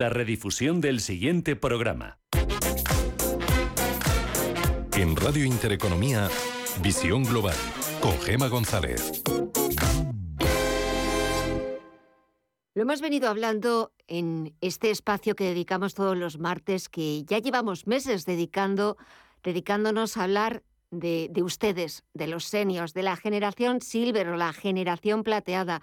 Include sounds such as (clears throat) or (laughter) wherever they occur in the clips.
La redifusión del siguiente programa. En Radio Intereconomía, Visión Global, con Gema González. Lo hemos venido hablando en este espacio que dedicamos todos los martes, que ya llevamos meses dedicando, dedicándonos a hablar de, de ustedes, de los seniors, de la generación silver o la generación plateada.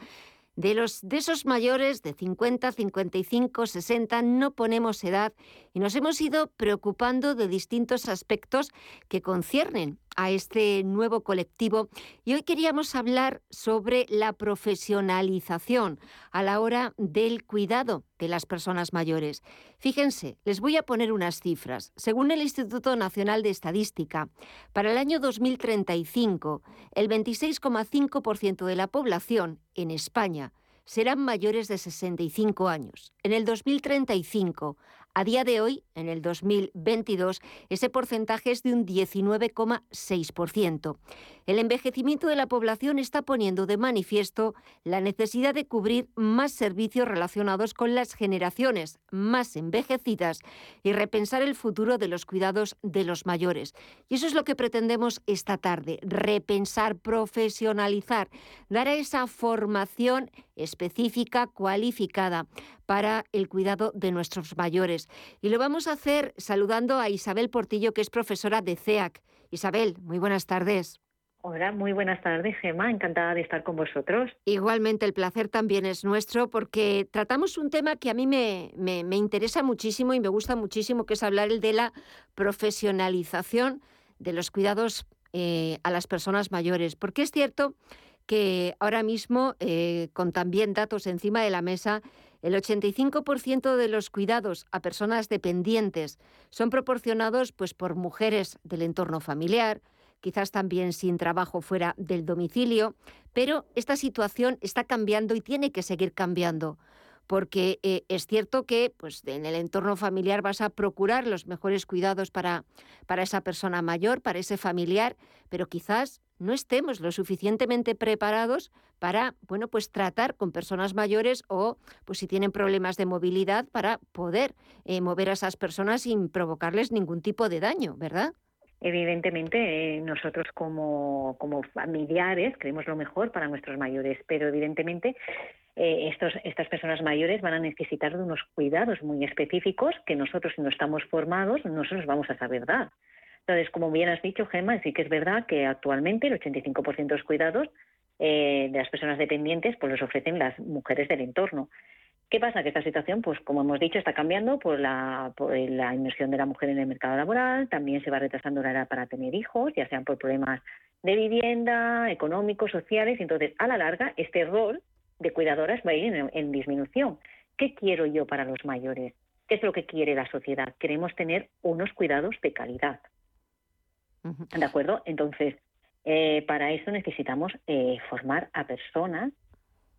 De, los, de esos mayores de 50, 55, 60 no ponemos edad y nos hemos ido preocupando de distintos aspectos que conciernen a este nuevo colectivo y hoy queríamos hablar sobre la profesionalización a la hora del cuidado de las personas mayores. Fíjense, les voy a poner unas cifras. Según el Instituto Nacional de Estadística, para el año 2035, el 26,5% de la población en España serán mayores de 65 años. En el 2035, a día de hoy, en el 2022, ese porcentaje es de un 19,6%. El envejecimiento de la población está poniendo de manifiesto la necesidad de cubrir más servicios relacionados con las generaciones más envejecidas y repensar el futuro de los cuidados de los mayores. Y eso es lo que pretendemos esta tarde, repensar, profesionalizar, dar a esa formación específica, cualificada para el cuidado de nuestros mayores. Y lo vamos a hacer saludando a Isabel Portillo, que es profesora de CEAC. Isabel, muy buenas tardes. Hola, muy buenas tardes, Gemma. Encantada de estar con vosotros. Igualmente, el placer también es nuestro porque tratamos un tema que a mí me, me, interesa muchísimo y me gusta muchísimo, que es hablar el de la profesionalización de los cuidados eh, a las personas mayores. Porque es cierto que ahora mismo, eh, con también datos encima de la mesa, el 85% de los cuidados a personas dependientes son proporcionados pues, por mujeres del entorno familiar, quizás también sin trabajo fuera del domicilio, pero esta situación está cambiando y tiene que seguir cambiando porque eh, es cierto que pues, en el entorno familiar vas a procurar los mejores cuidados para, para esa persona mayor, para ese familiar, pero quizás no estemos lo suficientemente preparados para, bueno, pues tratar con personas mayores o, pues si tienen problemas de movilidad, para poder eh, mover a esas personas sin provocarles ningún tipo de daño, ¿verdad? Evidentemente, eh, nosotros como, como familiares queremos lo mejor para nuestros mayores, pero evidentemente eh, estos, estas personas mayores van a necesitar de unos cuidados muy específicos que nosotros, si no estamos formados, no se los vamos a saber dar. Entonces, como bien has dicho, Gemma, sí que es verdad que actualmente el 85% de los cuidados eh, de las personas dependientes pues los ofrecen las mujeres del entorno. ¿Qué pasa? Que esta situación, pues como hemos dicho, está cambiando por la, inmersión de la mujer en el mercado laboral, también se va retrasando la edad para tener hijos, ya sean por problemas de vivienda, económicos, sociales, entonces a la larga este rol de cuidadoras va a ir en disminución. ¿Qué quiero yo para los mayores? ¿Qué es lo que quiere la sociedad? Queremos tener unos cuidados de calidad. ¿De acuerdo? Entonces, eh, para eso necesitamos eh, formar a personas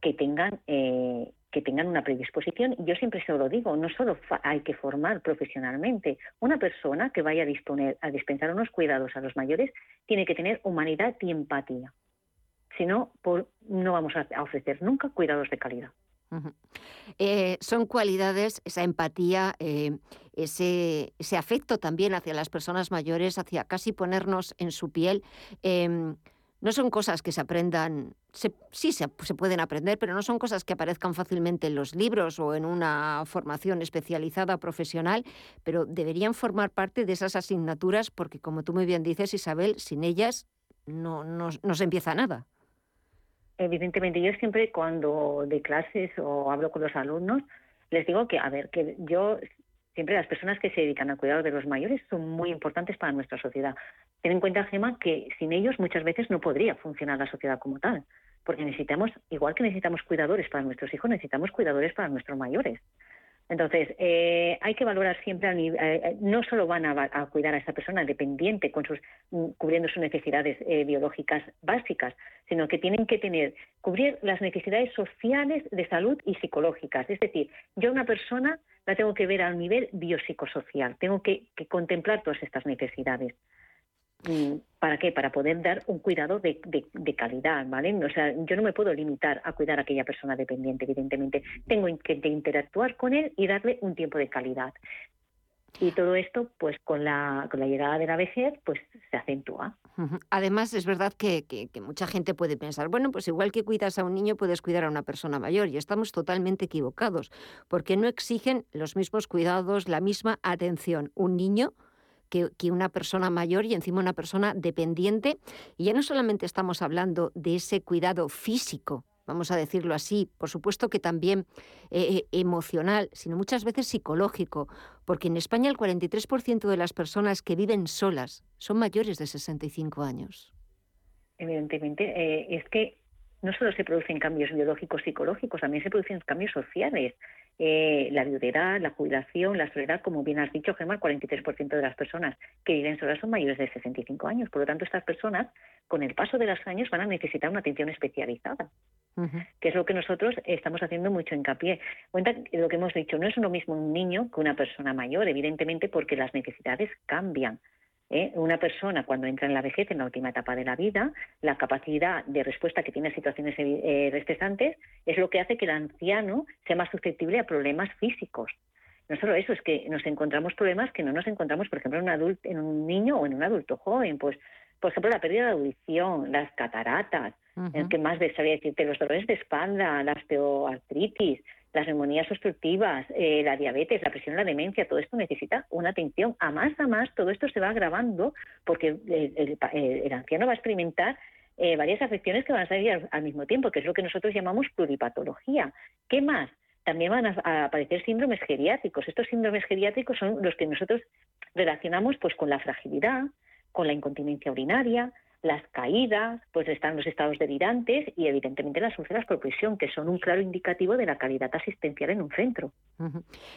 que tengan eh, que tengan una predisposición. Y yo siempre se lo digo, no solo hay que formar profesionalmente. Una persona que vaya a disponer a dispensar unos cuidados a los mayores tiene que tener humanidad y empatía. Si no, no vamos a ofrecer nunca cuidados de calidad. Eh, son cualidades, esa empatía, eh, ese, afecto también hacia las personas mayores, hacia casi ponernos en su piel. Em, no son cosas que se aprendan, sí se, se, pueden aprender, pero no son cosas que aparezcan fácilmente en los libros o en una formación especializada profesional, pero deberían formar parte de esas asignaturas porque, como tú muy bien dices, Isabel, sin ellas no, no, no se empieza nada. Evidentemente, yo siempre cuando de clases o hablo con los alumnos, les digo que, a ver, que yo siempre las personas que se dedican al cuidado de los mayores son muy importantes para nuestra sociedad. Ten en cuenta, Gema, que sin ellos muchas veces no podría funcionar la sociedad como tal, porque necesitamos, igual que necesitamos cuidadores para nuestros hijos, necesitamos cuidadores para nuestros mayores. Entonces, eh, hay que valorar siempre, eh, eh, no solo van a, cuidar a esa persona dependiente, con sus, mm, cubriendo sus necesidades biológicas básicas, sino que tienen que tener, cubrir las necesidades sociales de salud y psicológicas. Es decir, yo a una persona la tengo que ver a nivel biopsicosocial, tengo que, que contemplar todas estas necesidades. Mm, ¿Para qué? Para poder dar un cuidado de, calidad, ¿vale? O sea, yo no me puedo limitar a cuidar a aquella persona dependiente, evidentemente. Tengo que interactuar con él y darle un tiempo de calidad. Y todo esto, pues con la, llegada de la vejez, pues se acentúa. Además, es verdad que, que, mucha gente puede pensar, bueno, pues igual que cuidas a un niño, puedes cuidar a una persona mayor. Y estamos totalmente equivocados, porque no exigen los mismos cuidados, la misma atención. Un niño que, una persona mayor y encima una persona dependiente. Y ya no solamente estamos hablando de ese cuidado físico vamos a decirlo así, por supuesto que también eh, eh, emocional, sino muchas veces psicológico, porque en España el 43% de las personas que viven solas son mayores de 65 años. Evidentemente, eh, es que no solo se producen cambios biológicos psicológicos, también se producen cambios sociales. La viudedad, la jubilación, la soledad, como bien has dicho, Gemma, el 43% de las personas que viven solas son mayores de 65 años. Por lo tanto, estas personas, con el paso de los años, van a necesitar una atención especializada que es lo que nosotros estamos haciendo mucho hincapié. Cuenta lo que hemos dicho, no es lo mismo un niño que una persona mayor, evidentemente porque las necesidades cambian. ¿Eh? Una persona cuando entra en la vejez, en la última etapa de la vida, la capacidad de respuesta que tiene a situaciones eh, estresantes es lo que hace que el anciano sea más susceptible a problemas físicos. No solo eso, es que nos encontramos problemas que no nos encontramos, por ejemplo, en un, adulto, en un niño o en un adulto joven. Pues, por ejemplo, la pérdida de audición, las cataratas, el que más sabía decirte, los dolores de espalda, la osteoartritis, las neumonías obstructivas, eh, la diabetes, la presión, la demencia, todo esto necesita una atención. A más a más, todo esto se va agravando porque el, anciano va a experimentar eh, varias afecciones que van a salir al, mismo tiempo, que es lo que nosotros llamamos pluripatología. ¿Qué más? También van a, aparecer síndromes geriátricos. Estos síndromes geriátricos son los que nosotros relacionamos pues con la fragilidad, con la incontinencia urinaria, las caídas, pues están los estados delirantes y evidentemente las úlceras por presión, que son un claro indicativo de la calidad asistencial en un centro.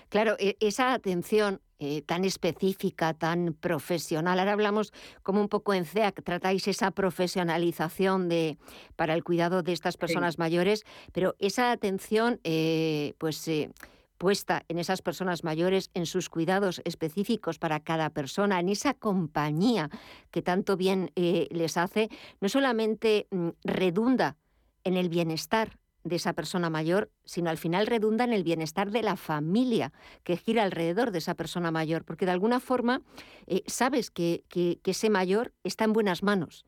Claro, e, esa atención eh, tan específica, tan profesional. Ahora hablamos como un poco en CEAC, tratáis esa profesionalización de, para el cuidado de estas personas mayores, pero esa atención, eh, pues... Eh, puesta en esas personas mayores, en sus cuidados específicos para cada persona, en esa compañía que tanto bien eh, les hace, no solamente mm, redunda en el bienestar de esa persona mayor, sino al final redunda en el bienestar de la familia que gira alrededor de esa persona mayor, porque de alguna forma eh, sabes que, que ese mayor está en buenas manos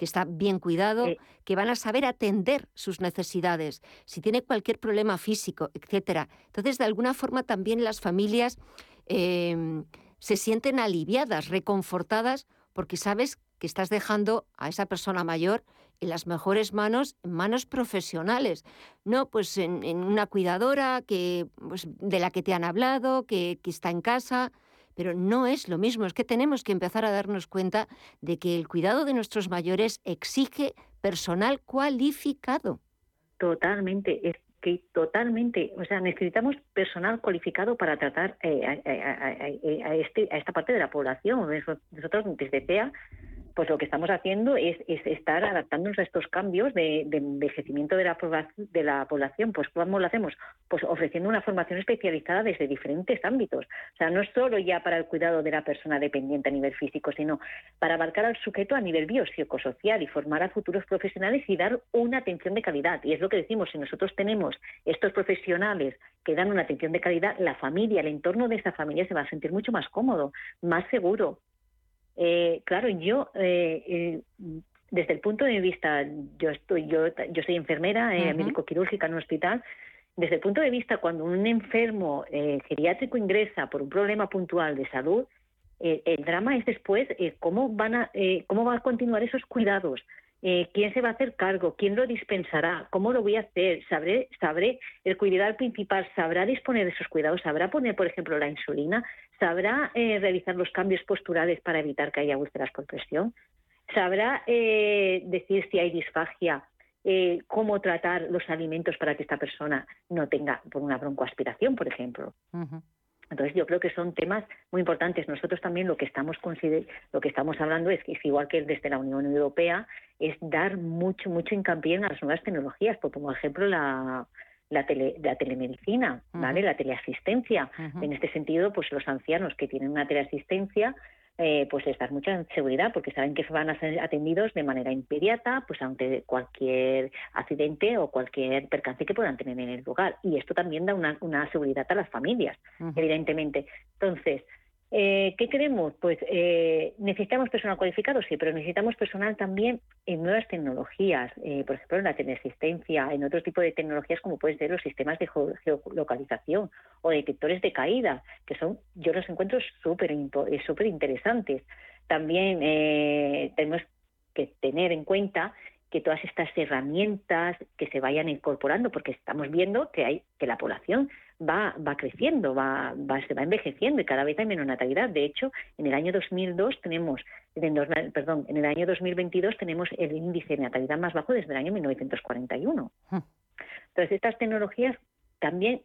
que está bien cuidado, que van a saber atender sus necesidades, si tiene cualquier problema físico, etcétera. Entonces, de alguna forma también las familias em, se sienten aliviadas, reconfortadas, porque sabes que estás dejando a esa persona mayor en las mejores manos, en manos profesionales, no pues en, una cuidadora que, pues, de la que te han hablado, que, que está en casa, pero no es lo mismo, es que tenemos que empezar a darnos cuenta de que el cuidado de nuestros mayores exige personal cualificado. Totalmente, es que totalmente, o sea, necesitamos personal cualificado para tratar eh, a, este, a esta parte de la población. Nosotros desde PEA pues lo que estamos haciendo es, estar adaptándonos a estos cambios de, envejecimiento de la, de la población. Pues ¿cómo lo hacemos? Pues ofreciendo una formación especializada desde diferentes ámbitos. O sea, no es solo ya para el cuidado de la persona dependiente a nivel físico, sino para abarcar al sujeto a nivel biopsicosocial y formar a futuros profesionales y dar una atención de calidad. Y es lo que decimos, si nosotros tenemos estos profesionales que dan una atención de calidad, la familia, el entorno de esa familia se va a sentir mucho más cómodo, más seguro, eh, claro, yo eh, eh, desde el punto de vista, yo estoy, yo, yo soy enfermera, médico quirúrgica en un hospital. Desde el punto de vista cuando un enfermo geriátrico ingresa por un problema puntual de salud, el drama es después cómo van a, cómo van a continuar esos cuidados. Eh, quién se va a hacer cargo, quién lo dispensará, cómo lo voy a hacer, sabré, sabré el cuidador principal, sabrá disponer de esos cuidados, sabrá poner, por ejemplo, la insulina, sabrá eh, realizar los cambios posturales para evitar que haya úlceras por presión, sabrá eh, decir si hay disfagia, cómo tratar los alimentos para que esta persona no tenga por una broncoaspiración, por ejemplo. Entonces yo creo que son temas muy importantes. Nosotros también lo que estamos lo que estamos hablando es que es igual que desde la Unión Europea es dar mucho mucho hincapié en las nuevas tecnologías, por como ejemplo la la, telemedicina, ¿vale? La teleasistencia. En este sentido, pues los ancianos que tienen una teleasistencia eh, pues estar mucha seguridad porque saben que van a ser atendidos de manera inmediata pues ante cualquier accidente o cualquier percance que puedan tener en el lugar. Y esto también da una, seguridad a las familias evidentemente. Entonces eh, ¿Qué queremos? Pues eh, necesitamos personal cualificado, sí, pero necesitamos personal también en nuevas tecnologías, eh, por ejemplo, en la teleasistencia, en otro tipo de tecnologías como pueden ser los sistemas de geolocalización o detectores de caída, que son, yo los encuentro súper súper interesantes. También tenemos que tener en cuenta que todas estas herramientas que se vayan incorporando, porque estamos viendo que hay que la población va, va creciendo, va, va, se va envejeciendo y cada vez hay menos natalidad. De hecho, en el año 2002 tenemos, en, perdón, en el año 2022 tenemos el índice de natalidad más bajo desde el año 1941. Hmm. Entonces, estas tecnologías también,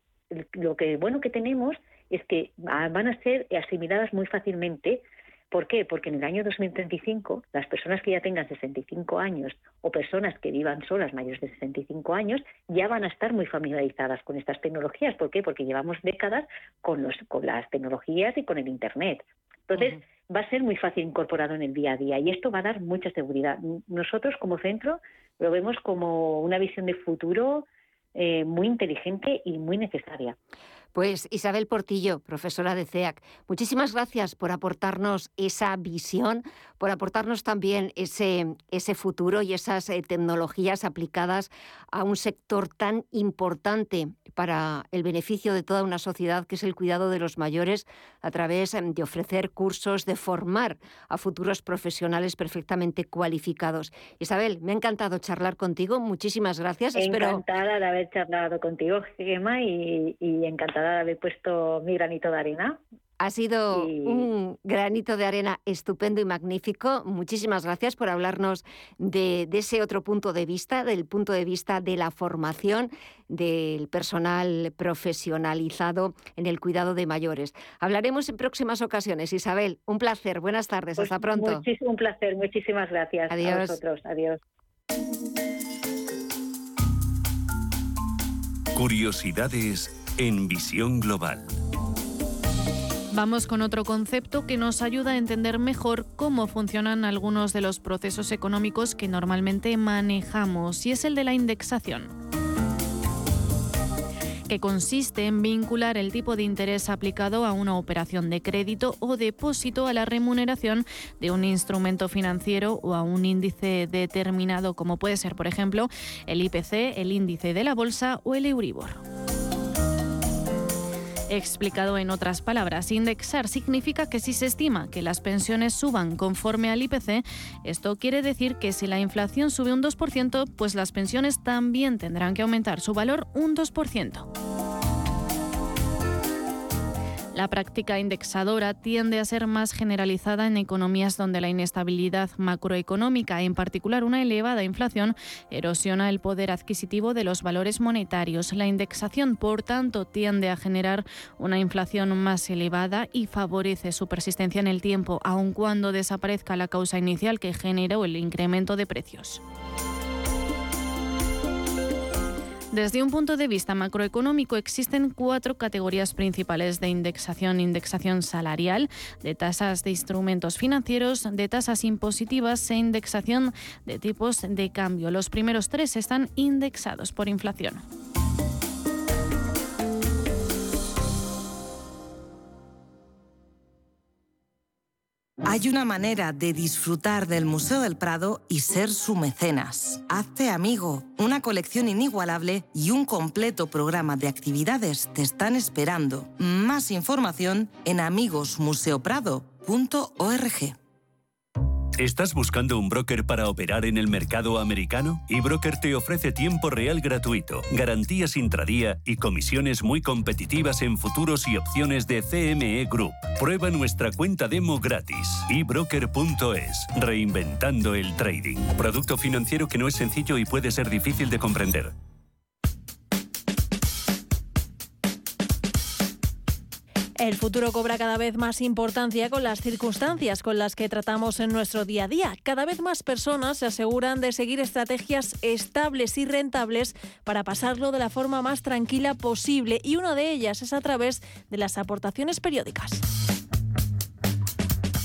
lo que bueno que tenemos es que van a ser asimiladas muy fácilmente ¿Por qué? Porque en el año 2035 las personas que ya tengan 65 años o personas que vivan solas mayores de 65 años ya van a estar muy familiarizadas con estas tecnologías. ¿Por qué? Porque llevamos décadas con, los, con las tecnologías y con el Internet. Entonces, va a ser muy fácil incorporado en el día a día y esto va a dar mucha seguridad. Nosotros como centro lo vemos como una visión de futuro eh, muy inteligente y muy necesaria. Pues Isabel Portillo, profesora de CEAC, muchísimas gracias por aportarnos esa visión, por aportarnos también ese, ese futuro y esas eh, tecnologías aplicadas a un sector tan importante para el beneficio de toda una sociedad, que es el cuidado de los mayores, a través em, de ofrecer cursos, de formar a futuros profesionales perfectamente cualificados. Isabel, me ha encantado charlar contigo, muchísimas gracias. Encantada de haber charlado contigo, Gemma, y encantada de haber puesto mi granito de arena. Ha sido un granito de arena estupendo y magnífico. Muchísimas gracias por hablarnos de, ese otro punto de vista, del punto de vista de la formación del personal profesionalizado en el cuidado de mayores. Hablaremos en próximas ocasiones. Isabel, un placer. Buenas tardes. Pues Hasta pronto. Un placer. Muchísimas gracias Adiós. a vosotros. Adiós. Curiosidades en Visión Global. Vamos con otro concepto que nos ayuda a entender mejor cómo funcionan algunos de los procesos económicos que normalmente manejamos, y es el de la indexación que consiste en vincular el tipo de interés aplicado a una operación de crédito o depósito a la remuneración de un instrumento financiero o a un índice determinado, como puede ser, por ejemplo, el IPC, el índice de la bolsa o el Euribor. Explicado en otras palabras, indexar significa que si se estima que las pensiones suban conforme al IPC, esto quiere decir que si la inflación sube un 2%, pues las pensiones también tendrán que aumentar su valor un 2%. La práctica indexadora tiende a ser más generalizada en economías donde la inestabilidad macroeconómica, en particular una elevada inflación, erosiona el poder adquisitivo de los valores monetarios. La indexación, por tanto, tiende a generar una inflación más elevada y favorece su persistencia en el tiempo, aun cuando desaparezca la causa inicial que generó el incremento de precios. Desde un punto de vista macroeconómico existen cuatro categorías principales de indexación. Indexación salarial, de tasas de instrumentos financieros, de tasas impositivas e indexación de tipos de cambio. Los primeros tres están indexados por inflación. Hay una manera de disfrutar del Museo del Prado y ser su mecenas. Hazte amigo. Una colección inigualable y un completo programa de actividades te están esperando. Más información en amigosmuseoprado.org. ¿Estás buscando un broker para operar en el mercado americano? eBroker te ofrece tiempo real gratuito, garantías intradía y comisiones muy competitivas en futuros y opciones de CME Group. Prueba nuestra cuenta demo gratis. ebroker.es. Reinventando el trading. Producto financiero que no es sencillo y puede ser difícil de comprender. El futuro cobra cada vez más importancia con las circunstancias con las que tratamos en nuestro día a día. Cada vez más personas se aseguran de seguir estrategias estables y rentables para pasarlo de la forma más tranquila posible y una de ellas es a través de las aportaciones periódicas.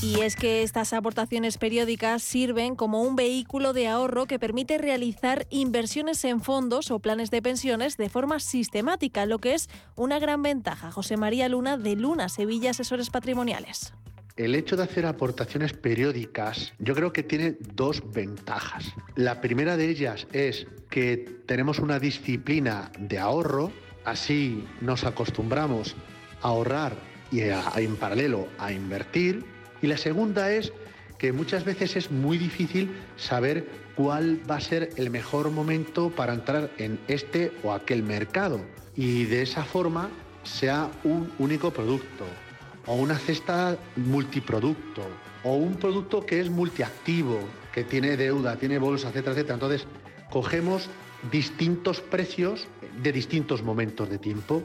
Y es que estas aportaciones periódicas sirven como un vehículo de ahorro que permite realizar inversiones en fondos o planes de pensiones de forma sistemática, lo que es una gran ventaja. José María Luna de Luna, Sevilla Asesores Patrimoniales. El hecho de hacer aportaciones periódicas yo creo que tiene dos ventajas. La primera de ellas es que tenemos una disciplina de ahorro, así nos acostumbramos a ahorrar y en paralelo a invertir y la segunda es que muchas veces es muy difícil saber cuál va a ser el mejor momento para entrar en este o aquel mercado. Y de esa forma sea un único producto o una cesta multiproducto o un producto que es multiactivo, que tiene deuda, tiene bolsa, etcétera, etcétera. Entonces, cogemos distintos precios de distintos momentos de tiempo,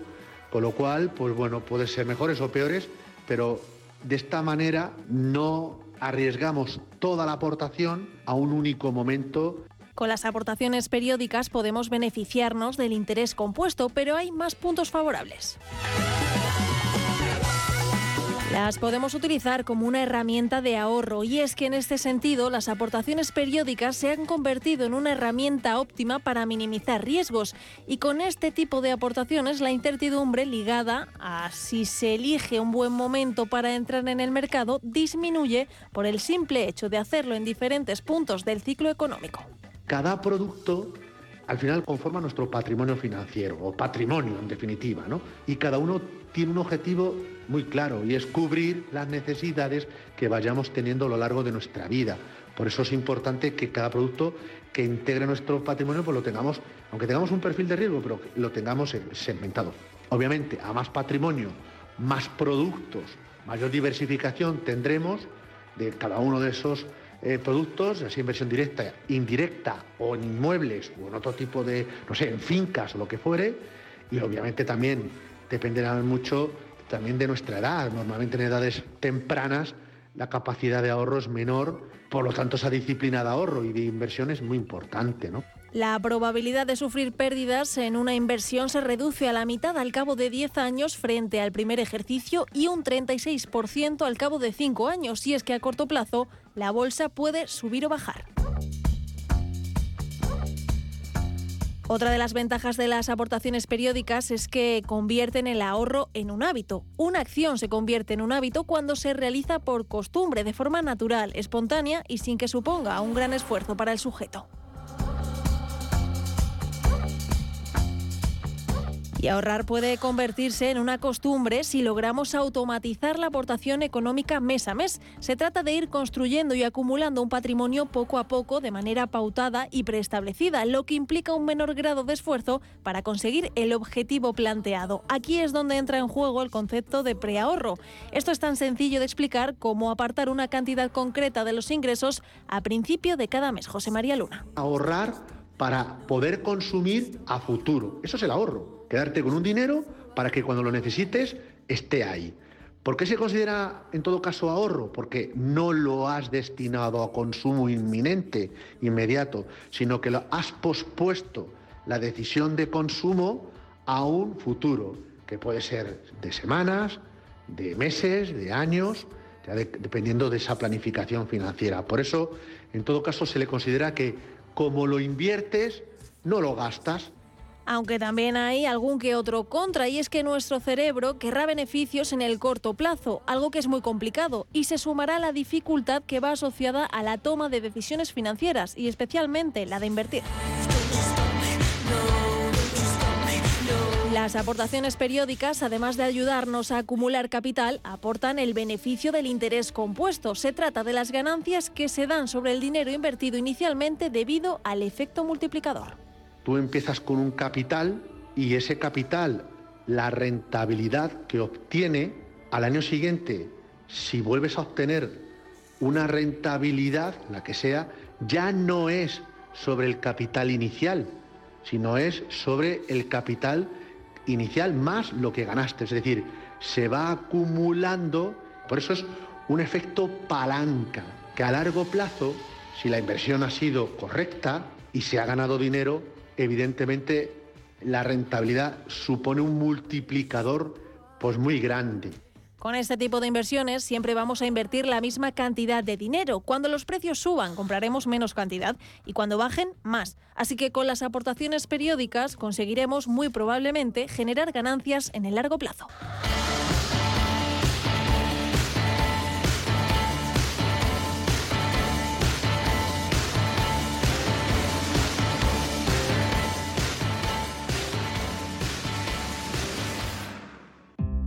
con lo cual, pues bueno, puede ser mejores o peores, pero de esta manera no arriesgamos toda la aportación a un único momento con las aportaciones periódicas podemos beneficiarnos del interés compuesto, pero hay más puntos favorables. Las podemos utilizar como una herramienta de ahorro y es que en este sentido las aportaciones periódicas se han convertido en una herramienta óptima para minimizar riesgos y con este tipo de aportaciones la incertidumbre ligada a si se elige un buen momento para entrar en el mercado disminuye por el simple hecho de hacerlo en diferentes puntos del ciclo económico. Cada producto al final conforma nuestro patrimonio financiero o patrimonio en definitiva, ¿no? Y cada uno tiene un objetivo muy claro y es cubrir las necesidades que vayamos teniendo a lo largo de nuestra vida. Por eso es importante que cada producto que integre nuestro patrimonio pues lo tengamos, aunque tengamos un perfil de riesgo, pero lo tengamos segmentado. Obviamente, a más patrimonio, más productos, mayor diversificación tendremos de cada uno de esos eh, productos, así inversión directa, indirecta o en inmuebles o en otro tipo de, no sé, en fincas o lo que fuere. Y obviamente también dependerá mucho también de nuestra edad. Normalmente en edades tempranas la capacidad de ahorro es menor, por lo tanto esa disciplina de ahorro y de inversión es muy importante, ¿no? La probabilidad de sufrir pérdidas en una inversión se reduce a la mitad al cabo de 10 años frente al primer ejercicio y un 36% al cabo de 5 años, y es que a corto plazo la bolsa puede subir o bajar. Otra de las ventajas de las aportaciones periódicas es que convierten el ahorro en un hábito. Una acción se convierte en un hábito cuando se realiza por costumbre, de forma natural, espontánea y sin que suponga un gran esfuerzo para el sujeto. Y ahorrar puede convertirse en una costumbre si logramos automatizar la aportación económica mes a mes. Se trata de ir construyendo y acumulando un patrimonio poco a poco de manera pautada y preestablecida, lo que implica un menor grado de esfuerzo para conseguir el objetivo planteado. Aquí es donde entra en juego el concepto de preahorro. Esto es tan sencillo de explicar como apartar una cantidad concreta de los ingresos a principio de cada mes. José María Luna. Ahorrar para poder consumir a futuro. Eso es el ahorro quedarte con un dinero para que cuando lo necesites esté ahí. ¿Por qué se considera en todo caso ahorro? Porque no lo has destinado a consumo inminente, inmediato, sino que lo has pospuesto la decisión de consumo a un futuro, que puede ser de semanas, de meses, de años, dependiendo de esa planificación financiera. Por eso, en todo caso, se le considera que como lo inviertes, no lo gastas, aunque también hay algún que otro contra, y es que nuestro cerebro querrá beneficios en el corto plazo, algo que es muy complicado, y se sumará la dificultad que va asociada a la toma de decisiones financieras, y especialmente la de invertir. Las aportaciones periódicas, además de ayudarnos a acumular capital, aportan el beneficio del interés compuesto. Se trata de las ganancias que se dan sobre el dinero invertido inicialmente debido al efecto multiplicador. Tú empiezas con un capital y ese capital, la rentabilidad que obtiene al año siguiente, si vuelves a obtener una rentabilidad, la que sea, ya no es sobre el capital inicial, sino es sobre el capital inicial más lo que ganaste. Es decir, se va acumulando, por eso es un efecto palanca, que a largo plazo, si la inversión ha sido correcta y se ha ganado dinero, evidentemente la rentabilidad supone un multiplicador pues muy grande. Con este tipo de inversiones siempre vamos a invertir la misma cantidad de dinero. Cuando los precios suban, compraremos menos cantidad y cuando bajen, más. Así que con las aportaciones periódicas conseguiremos muy probablemente generar ganancias en el largo plazo.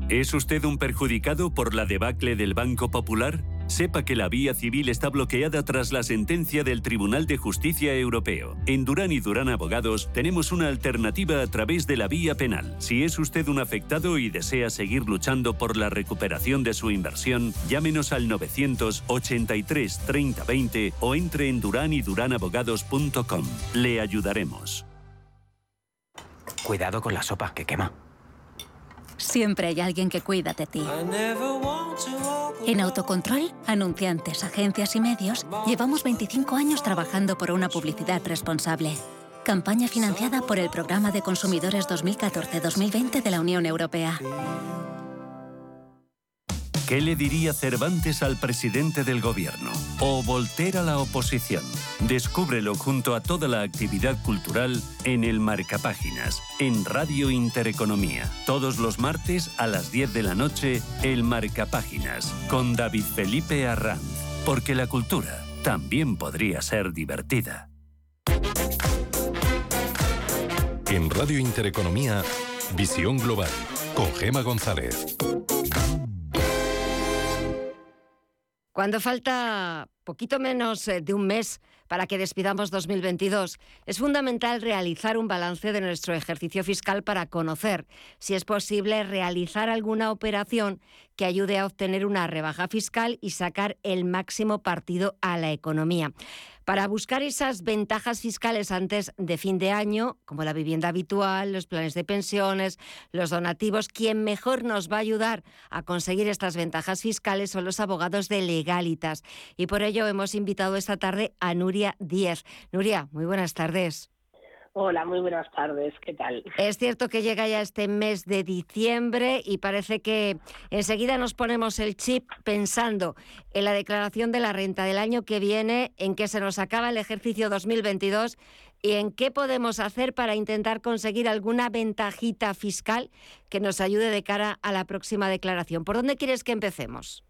¿Es usted un perjudicado por la debacle del Banco Popular? Sepa que la vía civil está bloqueada tras la sentencia del Tribunal de Justicia Europeo. En Durán y Durán Abogados tenemos una alternativa a través de la vía penal. Si es usted un afectado y desea seguir luchando por la recuperación de su inversión, llámenos al 983 3020 o entre en duranyduránabogados.com. Le ayudaremos. Cuidado con la sopa que quema. Siempre hay alguien que cuida de ti. En Autocontrol, anunciantes, agencias y medios, llevamos 25 años trabajando por una publicidad responsable. Campaña financiada por el Programa de Consumidores 2014-2020 de la Unión Europea. ¿Qué le diría Cervantes al presidente del gobierno? ¿O Voltaire a la oposición? Descúbrelo junto a toda la actividad cultural en el Marcapáginas, en Radio Intereconomía. Todos los martes a las 10 de la noche, el Marcapáginas, con David Felipe Arranz. Porque la cultura también podría ser divertida. En Radio Intereconomía, Visión Global, con Gema González. Cuando falta poquito menos eh, de un mes para que despidamos 2022, es fundamental realizar un balance de nuestro ejercicio fiscal para conocer si es posible realizar alguna operación que ayude a obtener una rebaja fiscal y sacar el máximo partido a la economía. Para buscar esas ventajas fiscales antes de fin de año, como la vivienda habitual, los planes de pensiones, los donativos, quien mejor nos va a ayudar a conseguir estas ventajas fiscales son los abogados de Legalitas. Y por ello hemos invitado esta tarde a Nuria Díez. Nuria, muy buenas tardes. Hola, muy buenas tardes. ¿Qué tal? Es cierto que llega ya este mes de diciembre y parece que enseguida nos ponemos el chip pensando en la declaración de la renta del año que viene, en que se nos acaba el ejercicio 2022 y en qué podemos hacer para intentar conseguir alguna ventajita fiscal que nos ayude de cara a la próxima declaración. ¿Por dónde quieres que empecemos?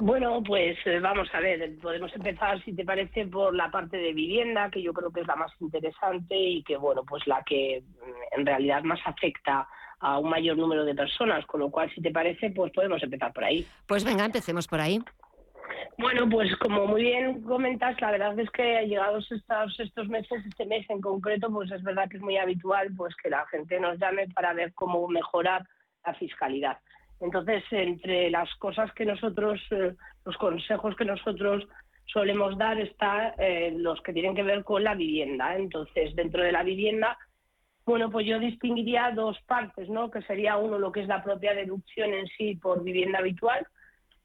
Bueno, pues eh, vamos a ver, podemos empezar, si te parece, por la parte de vivienda, que yo creo que es la más interesante y que, bueno, pues la que mm, en realidad más afecta a un mayor número de personas, con lo cual, si te parece, pues podemos empezar por ahí. Pues venga, empecemos por ahí. Bueno, pues como muy bien comentas, la verdad es que llegados estos, estos meses, este mes en concreto, pues es verdad que es muy habitual pues que la gente nos llame para ver cómo mejorar la fiscalidad. Entonces, entre las cosas que nosotros, eh, los consejos que nosotros solemos dar está eh, los que tienen que ver con la vivienda. Entonces, dentro de la vivienda, bueno, pues yo distinguiría dos partes, ¿no? Que sería uno lo que es la propia deducción en sí por vivienda habitual,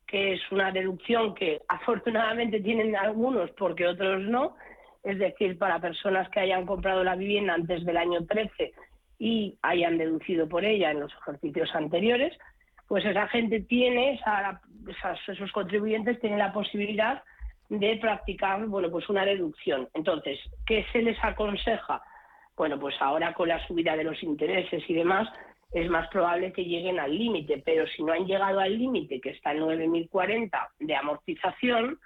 que es una deducción que afortunadamente tienen algunos porque otros no, es decir, para personas que hayan comprado la vivienda antes del año 13 y hayan deducido por ella en los ejercicios anteriores pues esa gente tiene, esos contribuyentes tienen la posibilidad de practicar, bueno, pues una deducción. Entonces, ¿qué se les aconseja? Bueno, pues ahora con la subida de los intereses y demás, es más probable que lleguen al límite, pero si no han llegado al límite, que está en 9.040 de amortización,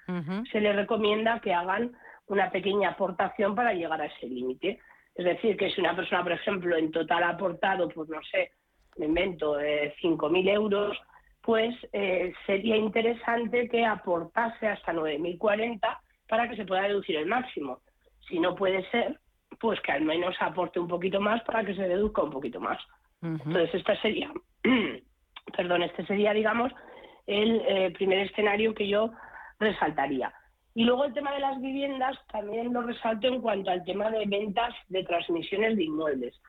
se les recomienda que hagan una pequeña aportación para llegar a ese límite. Es decir, que si una persona, por ejemplo, en total ha aportado, pues no sé, me invento, eh, 5.000 euros, pues eh, sería interesante que aportase hasta 9.040 para que se pueda deducir el máximo. Si no puede ser, pues que al menos aporte un poquito más para que se deduzca un poquito más. Entonces, esta sería, (clears throat) perdón, este sería, digamos, el eh, primer escenario que yo resaltaría. Y luego el tema de las viviendas también lo resalto en cuanto al tema de ventas de transmisiones de inmuebles.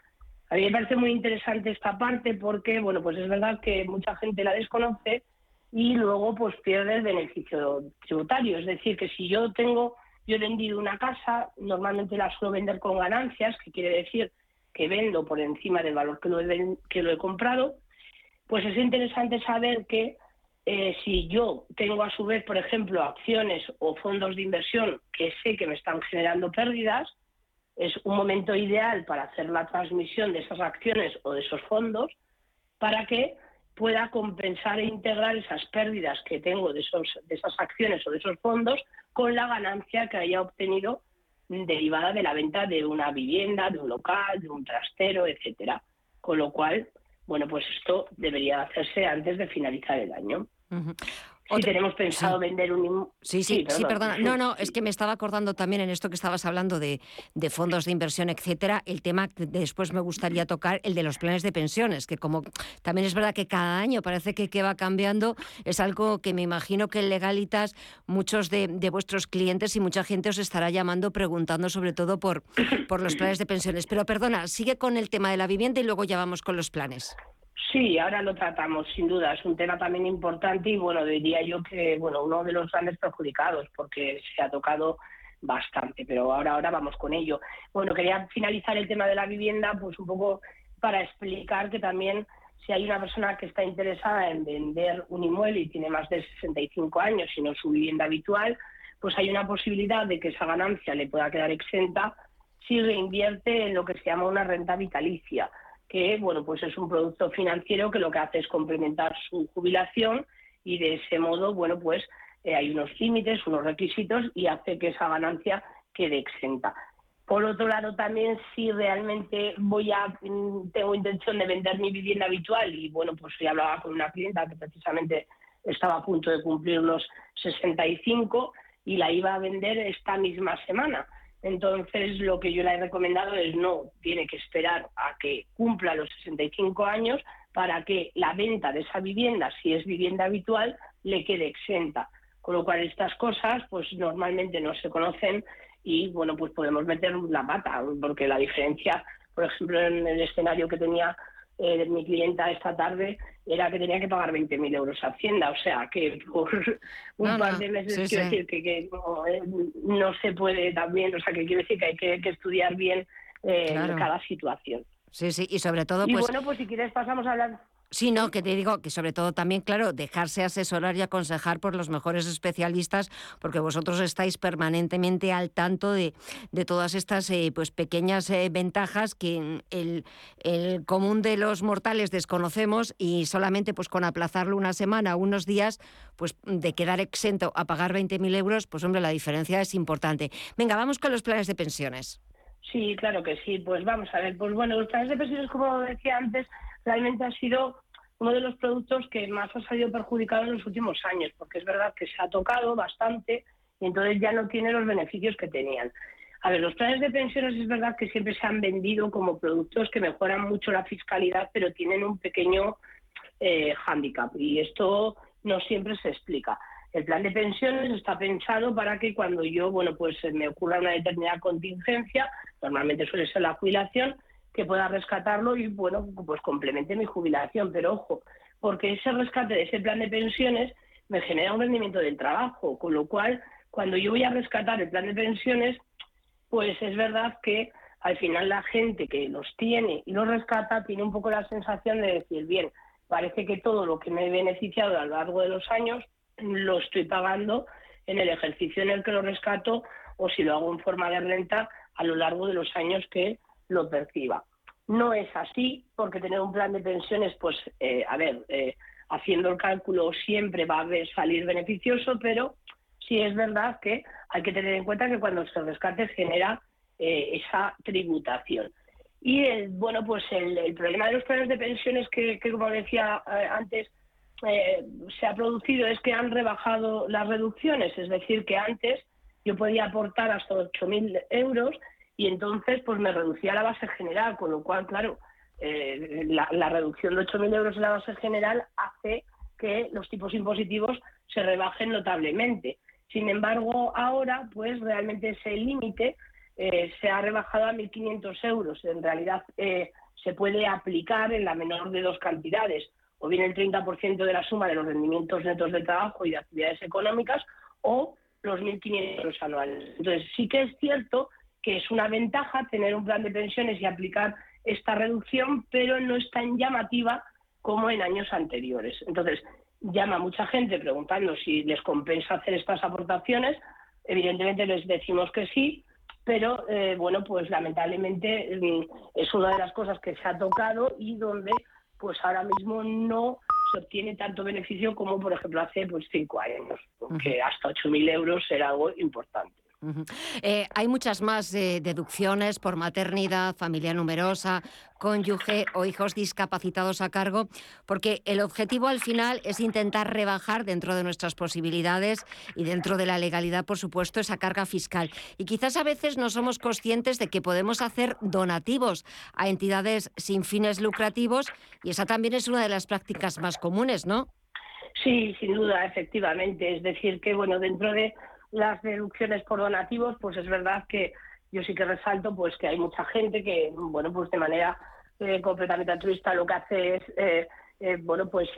A mí me parece muy interesante esta parte porque, bueno, pues es verdad que mucha gente la desconoce y luego pues pierde el beneficio tributario. Es decir, que si yo tengo, yo he vendido una casa, normalmente la suelo vender con ganancias, que quiere decir que vendo por encima del valor que lo he, comprado, pues es interesante saber que eh, si yo tengo a su vez, por ejemplo, acciones o fondos de inversión que sé que me están generando pérdidas, es un momento ideal para hacer la transmisión de esas acciones o de esos fondos para que pueda compensar e integrar esas pérdidas que tengo de, esos, de esas acciones o de esos fondos con la ganancia que haya obtenido derivada de la venta de una vivienda, de un local, de un trastero, etcétera. Con lo cual, bueno, pues esto debería hacerse antes de finalizar el año. Si tenemos pensado vender un... Sí, sí, sí, perdona. No, no, es que me estaba acordando también en esto que estabas hablando de, fondos de inversión, etcétera, el tema que después me gustaría tocar, el de los planes de pensiones, que como también es verdad que cada año parece que, que va cambiando, es algo que me imagino que en Legalitas muchos de, vuestros clientes y mucha gente os estará llamando preguntando sobre todo por, por los planes de pensiones. Pero perdona, sigue con el tema de la vivienda y luego ya vamos con los planes. Sí, ahora lo tratamos, sin duda. Es un tema también importante y, bueno, diría yo que, bueno, uno de los grandes perjudicados, porque se ha tocado bastante, pero ahora, ahora vamos con ello. Bueno, quería finalizar el tema de la vivienda, pues un poco para explicar que también si hay una persona que está interesada en vender un inmueble y tiene más de 65 años y no su vivienda habitual, pues hay una posibilidad de que esa ganancia le pueda quedar exenta si reinvierte en lo que se llama una renta vitalicia que bueno, pues es un producto financiero que lo que hace es complementar su jubilación y de ese modo, bueno, pues eh, hay unos límites, unos requisitos y hace que esa ganancia quede exenta. Por otro lado, también si realmente voy a mm, tengo intención de vender mi vivienda habitual y bueno, pues ya hablaba con una clienta que precisamente estaba a punto de cumplir los 65 y la iba a vender esta misma semana. Entonces, lo que yo le he recomendado es no, tiene que esperar a que cumpla los 65 años para que la venta de esa vivienda, si es vivienda habitual, le quede exenta. Con lo cual, estas cosas, pues normalmente no se conocen y, bueno, pues podemos meter la pata, porque la diferencia, por ejemplo, en el escenario que tenía eh, mi clienta esta tarde era que tenía que pagar 20.000 euros a Hacienda. O sea, que por (laughs) un par de meses quiero decir que, que eh, no, se puede también, o sea, que quiero decir que hay que, estudiar bien eh, cada situación. Sí, sí, y sobre todo, y pues bueno, pues si quieres pasamos a hablar Sí, no, que te digo que sobre todo también, claro, dejarse asesorar y aconsejar por los mejores especialistas, porque vosotros estáis permanentemente al tanto de, todas estas eh, pues pequeñas eh, ventajas que el, el, común de los mortales desconocemos y solamente pues con aplazarlo una semana unos días, pues de quedar exento a pagar 20.000 euros, pues hombre, la diferencia es importante. Venga, vamos con los planes de pensiones. Sí, claro que sí. Pues vamos a ver. Pues bueno, los planes de pensiones, como decía antes, realmente ha sido uno de los productos que más ha salido perjudicado en los últimos años, porque es verdad que se ha tocado bastante y entonces ya no tiene los beneficios que tenían. A ver, los planes de pensiones es verdad que siempre se han vendido como productos que mejoran mucho la fiscalidad, pero tienen un pequeño eh, hándicap y esto no siempre se explica. El plan de pensiones está pensado para que cuando yo, bueno, pues me ocurra una determinada contingencia, normalmente suele ser la jubilación, que pueda rescatarlo y, bueno, pues complemente mi jubilación. Pero ojo, porque ese rescate de ese plan de pensiones me genera un rendimiento del trabajo, con lo cual, cuando yo voy a rescatar el plan de pensiones, pues es verdad que al final la gente que los tiene y los rescata tiene un poco la sensación de decir, bien, parece que todo lo que me he beneficiado a lo largo de los años lo estoy pagando en el ejercicio en el que lo rescato o si lo hago en forma de renta a lo largo de los años que lo perciba. No es así, porque tener un plan de pensiones, pues, eh, a ver, eh, haciendo el cálculo siempre va a salir beneficioso, pero sí es verdad que hay que tener en cuenta que cuando se rescate genera eh, esa tributación. Y el, bueno, pues el, problema de los planes de pensiones que, que como decía antes, se ha producido es que han rebajado las reducciones, es decir, que antes yo podía aportar hasta 8.000 euros y entonces pues me reducía la base general, con lo cual, claro, eh, la, reducción de 8.000 euros en la base general hace que los tipos impositivos se rebajen notablemente. Sin embargo, ahora, pues realmente ese límite eh, se ha rebajado a 1.500 euros. En realidad, eh, se puede aplicar en la menor de dos cantidades, o bien el 30% de la suma de los rendimientos netos de trabajo y de actividades económicas, o los 1.500 euros anuales. Entonces, sí que es cierto que es una ventaja tener un plan de pensiones y aplicar esta reducción, pero no es tan llamativa como en años anteriores. Entonces, llama mucha gente preguntando si les compensa hacer estas aportaciones. Evidentemente les decimos que sí, pero eh, bueno, pues lamentablemente mm, es una de las cosas que se ha tocado y donde pues ahora mismo no se obtiene tanto beneficio como por ejemplo hace pues cinco años, porque hasta 8.000 euros era algo importante. Eh, hay muchas más eh, deducciones por maternidad, familia numerosa, cónyuge o hijos discapacitados a cargo, porque el objetivo al final es intentar rebajar dentro de nuestras posibilidades y dentro de la legalidad, por supuesto, esa carga fiscal. Y quizás a veces no somos conscientes de que podemos hacer donativos a entidades sin fines lucrativos y esa también es una de las prácticas más comunes, ¿no? Sí, sin duda, efectivamente. Es decir, que bueno, dentro de las deducciones por donativos, pues es verdad que yo sí que resalto pues que hay mucha gente que, bueno, pues de manera eh, completamente altruista lo que hace es, eh, eh, bueno, pues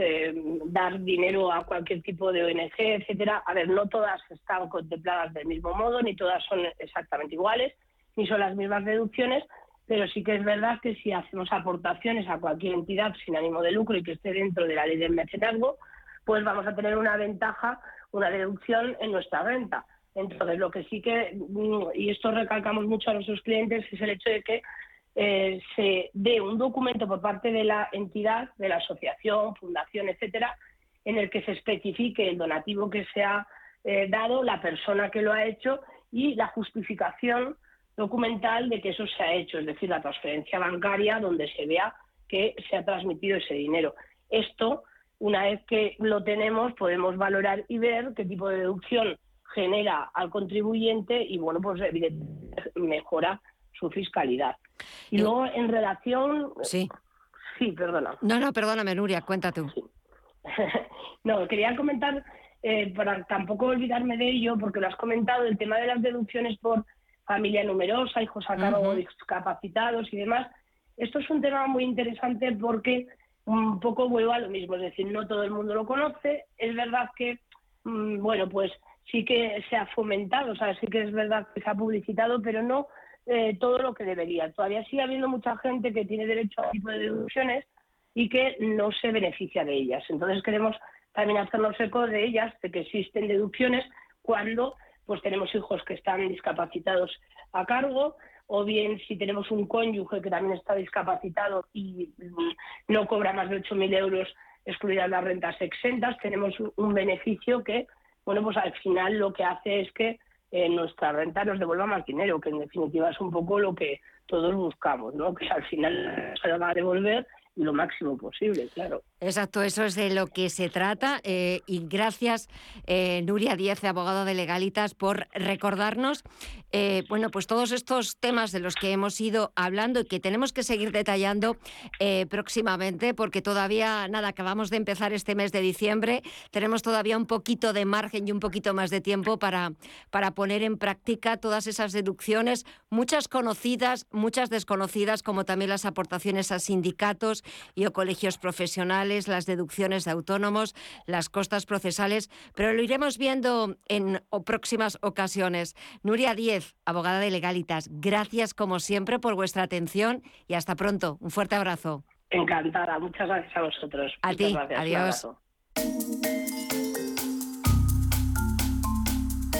dar dinero a cualquier tipo de ONG, etcétera. A ver, no todas están contempladas del mismo modo, ni todas son exactamente iguales, ni son las mismas deducciones, pero sí que es verdad que si hacemos aportaciones a cualquier entidad sin ánimo de lucro y que esté dentro de la ley del mecenazgo, pues vamos a tener una ventaja una deducción en nuestra renta. Entonces, lo que sí que, mm, y esto recalcamos mucho a nuestros clientes, es el hecho de que eh, se dé un documento por parte de la entidad, de la asociación, fundación, etcétera, en el que se especifique el donativo que se ha eh, dado, la persona que lo ha hecho y la justificación documental de que eso se ha hecho, es decir, la transferencia bancaria donde se vea que se ha transmitido ese dinero. Esto una vez que lo tenemos, podemos valorar y ver qué tipo de deducción genera al contribuyente y, bueno, pues evidentemente mejora su fiscalidad. Y luego, en relación... Sí. Sí, perdona. No, no, perdóname, Nuria, cuéntate. (laughs) no, quería comentar, eh, para tampoco olvidarme de ello, porque lo has comentado, el tema de las deducciones por familia numerosa, hijos a cargo discapacitados y demás. Esto es un tema muy interesante porque un poco vuelvo a lo mismo, es decir, no todo el mundo lo conoce. Es verdad que, mm, bueno, pues sí que se ha fomentado, o sea, sí que es verdad que se ha publicitado, pero no eh, todo lo que debería. Todavía sigue habiendo mucha gente que tiene derecho a tipo de deducciones y que no se beneficia de ellas. Entonces queremos también hacernos eco de ellas, de que existen deducciones cuando pues tenemos hijos que están discapacitados a cargo o bien si tenemos un cónyuge que también está discapacitado y mm, no cobra más de 8.000 euros excluidas las rentas exentas, tenemos un beneficio que, bueno, pues al final lo que hace es que eh, nuestra renta nos devuelva más dinero, que en definitiva es un poco lo que todos buscamos, ¿no? Que al final se va a devolver lo máximo posible, claro. Exacto, eso es de lo que se trata. Eh, y gracias, eh, Nuria Díaz, abogado de Legalitas, por recordarnos eh, bueno, pues todos estos temas de los que hemos ido hablando y que tenemos que seguir detallando próximamente, porque todavía, nada, acabamos de empezar este mes de diciembre, tenemos todavía un poquito de margen y un poquito más de tiempo para, para poner en práctica todas esas deducciones, muchas conocidas, muchas desconocidas, como también las aportaciones a sindicatos y o colegios profesionales las deducciones de autónomos, las costas procesales, pero lo iremos viendo en próximas ocasiones. Nuria Diez, abogada de Legalitas, gracias como siempre por vuestra atención y hasta pronto. Un fuerte abrazo. Encantada, muchas gracias a vosotros. A ti, adiós.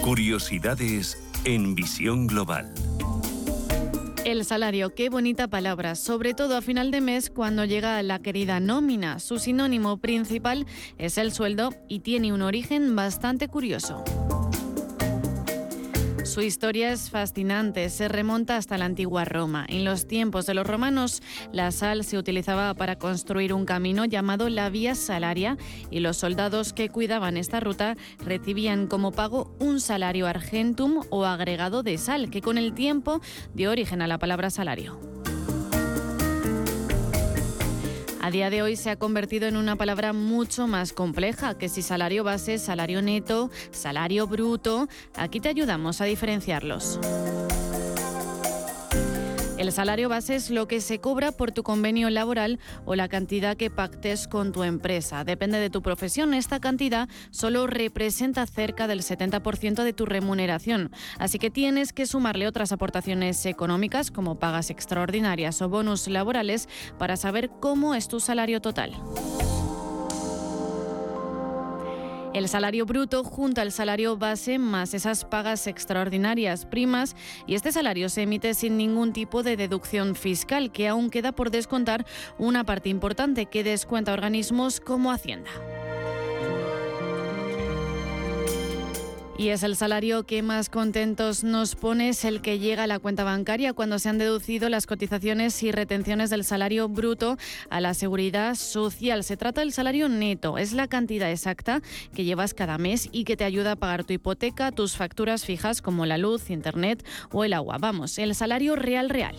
Curiosidades en visión global. El salario, qué bonita palabra, sobre todo a final de mes cuando llega la querida nómina. Su sinónimo principal es el sueldo y tiene un origen bastante curioso. Su historia es fascinante, se remonta hasta la antigua Roma. En los tiempos de los romanos, la sal se utilizaba para construir un camino llamado la Vía Salaria y los soldados que cuidaban esta ruta recibían como pago un salario argentum o agregado de sal, que con el tiempo dio origen a la palabra salario. A día de hoy se ha convertido en una palabra mucho más compleja que si salario base, salario neto, salario bruto. Aquí te ayudamos a diferenciarlos. El salario base es lo que se cobra por tu convenio laboral o la cantidad que pactes con tu empresa. Depende de tu profesión, esta cantidad solo representa cerca del 70% de tu remuneración, así que tienes que sumarle otras aportaciones económicas como pagas extraordinarias o bonus laborales para saber cómo es tu salario total. El salario bruto junto al salario base más esas pagas extraordinarias primas y este salario se emite sin ningún tipo de deducción fiscal que aún queda por descontar una parte importante que descuenta organismos como Hacienda. Y es el salario que más contentos nos pone, el que llega a la cuenta bancaria cuando se han deducido las cotizaciones y retenciones del salario bruto a la seguridad social. Se trata del salario neto, es la cantidad exacta que llevas cada mes y que te ayuda a pagar tu hipoteca, tus facturas fijas como la luz, internet o el agua. Vamos, el salario real real.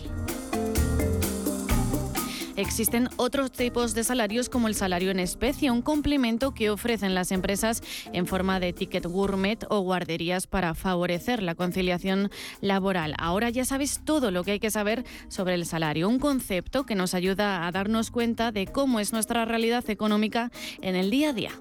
Existen otros tipos de salarios como el salario en especie, un complemento que ofrecen las empresas en forma de ticket gourmet o guarderías para favorecer la conciliación laboral. Ahora ya sabes todo lo que hay que saber sobre el salario, un concepto que nos ayuda a darnos cuenta de cómo es nuestra realidad económica en el día a día.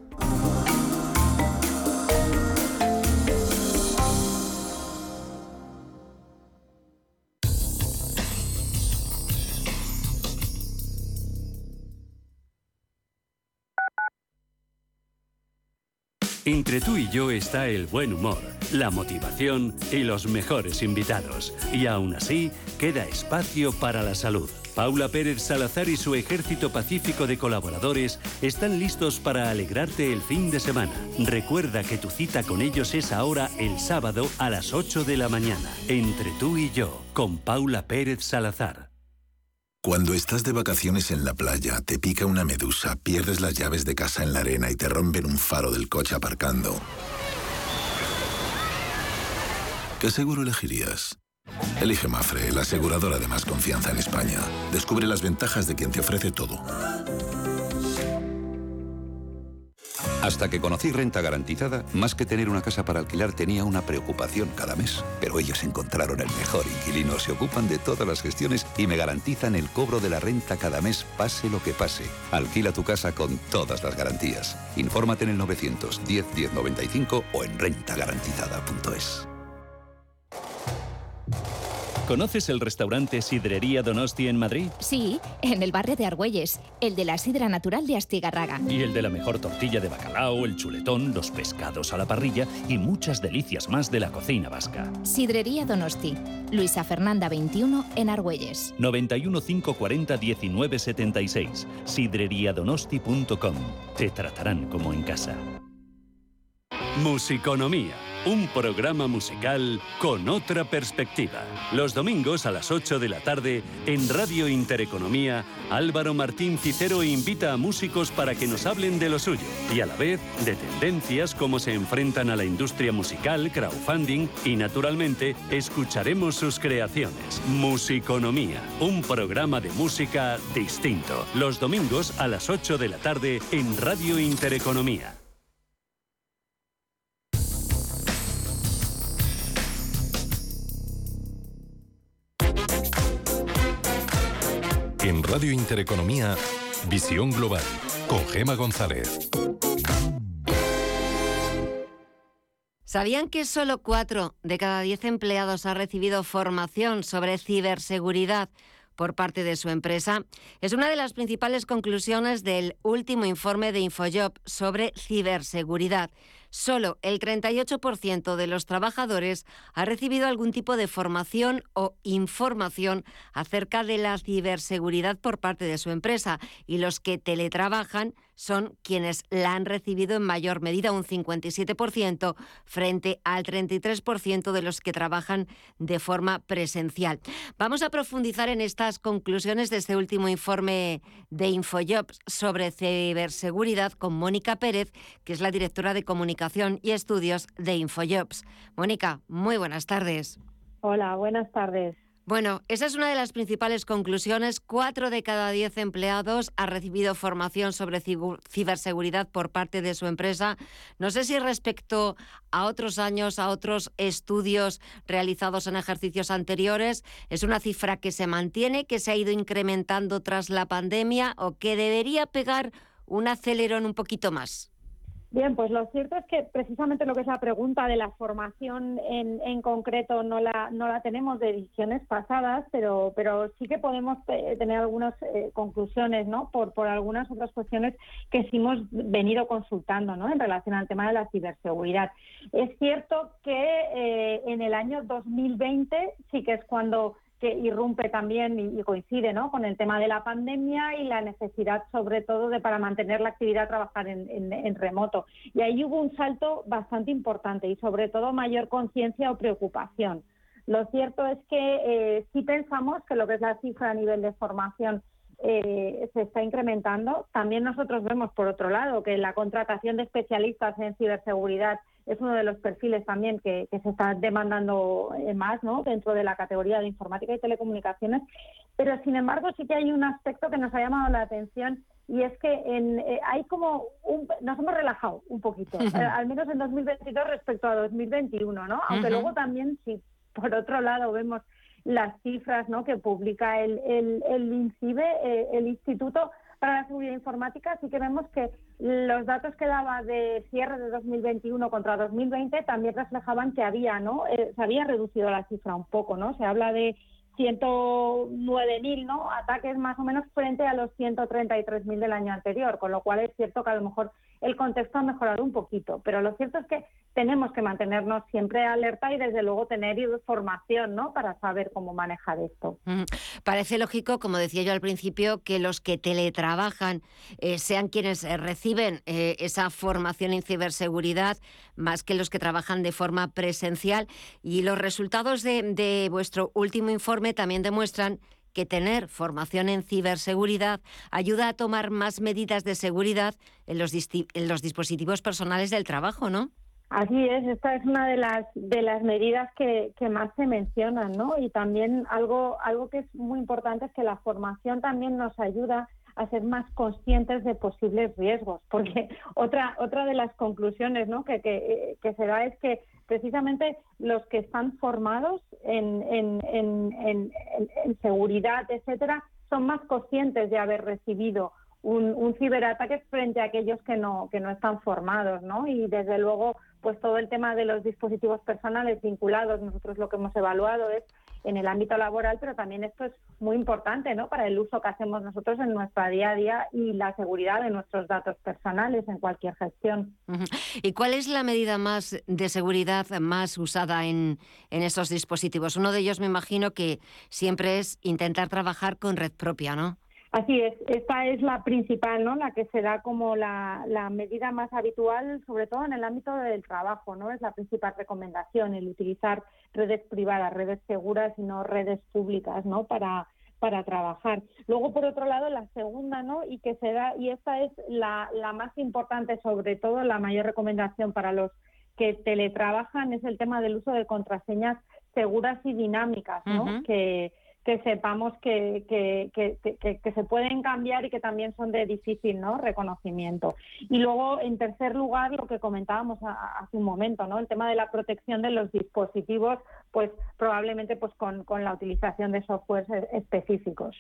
Entre tú y yo está el buen humor, la motivación y los mejores invitados. Y aún así, queda espacio para la salud. Paula Pérez Salazar y su ejército pacífico de colaboradores están listos para alegrarte el fin de semana. Recuerda que tu cita con ellos es ahora el sábado a las 8 de la mañana. Entre tú y yo, con Paula Pérez Salazar. Cuando estás de vacaciones en la playa, te pica una medusa, pierdes las llaves de casa en la arena y te rompen un faro del coche aparcando. ¿Qué seguro elegirías? Elige Mafre, la aseguradora de más confianza en España. Descubre las ventajas de quien te ofrece todo. Hasta que conocí Renta Garantizada, más que tener una casa para alquilar tenía una preocupación cada mes. Pero ellos encontraron el mejor inquilino, se ocupan de todas las gestiones y me garantizan el cobro de la renta cada mes, pase lo que pase. Alquila tu casa con todas las garantías. Infórmate en el 910 1095 o en rentagarantizada.es. ¿Conoces el restaurante Sidrería Donosti en Madrid? Sí, en el barrio de Argüelles, el de la sidra natural de Astigarraga. Y el de la mejor tortilla de bacalao, el chuletón, los pescados a la parrilla y muchas delicias más de la cocina vasca. Sidrería Donosti, Luisa Fernanda 21 en Argüelles. 91 540 1976. Sidreriadonosti.com. Te tratarán como en casa. Musiconomía, un programa musical con otra perspectiva. Los domingos a las 8 de la tarde en Radio Intereconomía, Álvaro Martín Cicero invita a músicos para que nos hablen de lo suyo y a la vez de tendencias, cómo se enfrentan a la industria musical, crowdfunding y naturalmente escucharemos sus creaciones. Musiconomía, un programa de música distinto. Los domingos a las 8 de la tarde en Radio Intereconomía. Radio Intereconomía, Visión Global, con Gema González. ¿Sabían que solo 4 de cada 10 empleados ha recibido formación sobre ciberseguridad por parte de su empresa? Es una de las principales conclusiones del último informe de Infojob sobre ciberseguridad solo el 38% de los trabajadores ha recibido algún tipo de formación o información acerca de la ciberseguridad por parte de su empresa y los que teletrabajan son quienes la han recibido en mayor medida, un 57%, frente al 33% de los que trabajan de forma presencial. Vamos a profundizar en estas conclusiones de este último informe de Infojobs sobre ciberseguridad con Mónica Pérez, que es la directora de comunicación y estudios de Infojobs. Mónica, muy buenas tardes. Hola, buenas tardes. Bueno, esa es una de las principales conclusiones. Cuatro de cada diez empleados ha recibido formación sobre ciberseguridad por parte de su empresa. No sé si respecto a otros años, a otros estudios realizados en ejercicios anteriores, es una cifra que se mantiene, que se ha ido incrementando tras la pandemia o que debería pegar un acelerón un poquito más. Bien, pues lo cierto es que precisamente lo que es la pregunta de la formación en, en concreto no la, no la tenemos de ediciones pasadas, pero, pero sí que podemos tener algunas eh, conclusiones ¿no? por, por algunas otras cuestiones que sí hemos venido consultando ¿no? en relación al tema de la ciberseguridad. Es cierto que eh, en el año 2020 sí que es cuando que irrumpe también y, coincide ¿no? con el tema de la pandemia y la necesidad, sobre todo, de para mantener la actividad trabajar en, remoto. Y ahí hubo un salto bastante importante y, sobre todo, mayor conciencia o preocupación. Lo cierto es que eh, sí pensamos que lo que es la cifra a nivel de formación eh, se está incrementando. También nosotros vemos, por otro lado, que la contratación de especialistas en ciberseguridad es uno de los perfiles también que, se está demandando eh, más ¿no? dentro de la categoría de informática y telecomunicaciones. Pero, sin embargo, sí que hay un aspecto que nos ha llamado la atención y es que en, eh, hay como nos hemos relajado un poquito, (laughs) eh, al menos en 2022 respecto a 2021, ¿no? Aunque luego también, si por otro lado vemos las cifras ¿no? que publica el, el, el INCIBE, el Instituto para la Seguridad Informática, sí que vemos que los datos que daba de cierre de 2021 contra 2020 también reflejaban que había, ¿no? Eh, se había reducido la cifra un poco, ¿no? Se habla de 109.000 ¿no? ataques más o menos frente a los 133.000 del año anterior, con lo cual es cierto que a lo mejor el contexto ha mejorado un poquito, pero lo cierto es que tenemos que mantenernos siempre alerta y desde luego tener información ¿no? para saber cómo manejar esto. Parece lógico, como decía yo al principio, que los que teletrabajan eh, sean quienes eh, reciben eh, esa formación en ciberseguridad más que los que trabajan de forma presencial y los resultados de vuestro último informe también demuestran que tener formación en ciberseguridad ayuda a tomar más medidas de seguridad en los, en los dispositivos personales del trabajo, ¿no? Así es, esta es una de las de las medidas que, más se mencionan, ¿no? Y también algo que es muy importante es que la formación también nos ayuda a ser más conscientes de posibles riesgos, porque (laughs) otra otra de las conclusiones. Que, que, que se da es que precisamente los que están formados en, en, seguridad, etcétera, son más conscientes de haber recibido un, ciberataque frente a aquellos que no, que no están formados, ¿no? Y desde luego, pues todo el tema de los dispositivos personales vinculados, nosotros lo que hemos evaluado es en el ámbito laboral, pero también esto es muy importante ¿no? para el uso que hacemos nosotros en nuestra día a día y la seguridad de nuestros datos personales en cualquier gestión. ¿Y cuál es la medida más de seguridad más usada en, en esos dispositivos? Uno de ellos me imagino que siempre es intentar trabajar con red propia, ¿no? Así es, esta es la principal, ¿no? La que se da como la, la, medida más habitual, sobre todo en el ámbito del trabajo, ¿no? Es la principal recomendación, el utilizar redes privadas, redes seguras y no redes públicas, ¿no? Para, para trabajar. Luego, por otro lado, la segunda, ¿no? Y que se da, y esta es la, la más importante, sobre todo la mayor recomendación para los que teletrabajan, es el tema del uso de contraseñas seguras y dinámicas, ¿no? Que que sepamos que, que, que, que, se pueden cambiar y que también son de difícil ¿no? reconocimiento. Y luego, en tercer lugar, lo que comentábamos hace un momento, ¿no? el tema de la protección de los dispositivos, pues probablemente pues con, con la utilización de softwares e, específicos.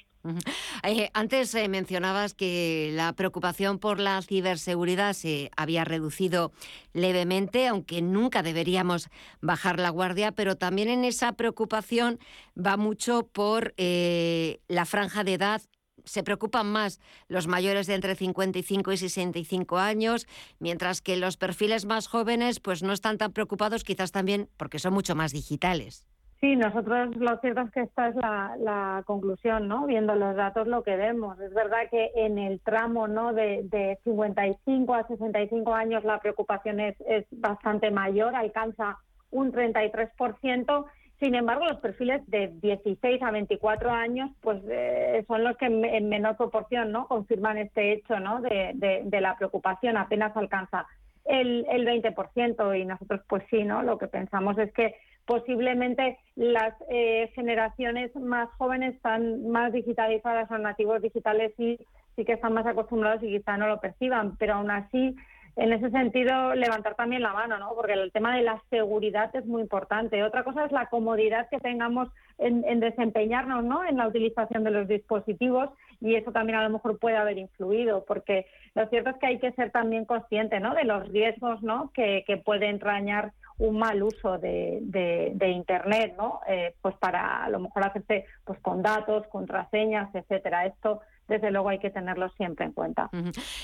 Eh, antes eh, mencionabas que la preocupación por la ciberseguridad se había reducido levemente, aunque nunca deberíamos bajar la guardia, pero también en esa preocupación va mucho por por eh, la franja de edad se preocupan más los mayores de entre 55 y 65 años, mientras que los perfiles más jóvenes pues no están tan preocupados, quizás también porque son mucho más digitales. Sí, nosotros lo cierto es que esta es la, conclusión, ¿no? Viendo los datos lo que vemos. Es verdad que en el tramo ¿no? de, de 55 a 65 años la preocupación es, es bastante mayor, alcanza un 33%, sin embargo, los perfiles de 16 a 24 años pues eh, son los que en, menor proporción no confirman este hecho ¿no? de, la preocupación. Apenas alcanza el, el 20% y nosotros pues sí, ¿no? lo que pensamos es que posiblemente las eh, generaciones más jóvenes están más digitalizadas, son nativos digitales y sí que están más acostumbrados y quizá no lo perciban, pero aún así en ese sentido levantar también la mano, ¿no? Porque el tema de la seguridad es muy importante. Otra cosa es la comodidad que tengamos en, desempeñarnos, ¿no? En la utilización de los dispositivos y eso también a lo mejor puede haber influido, porque lo cierto es que hay que ser también consciente, ¿no? De los riesgos, ¿no? Que, que puede entrañar un mal uso de, de, Internet, ¿no? Eh, pues para a lo mejor hacerse pues con datos, contraseñas, etcétera. Esto desde luego hay que tenerlo siempre en cuenta.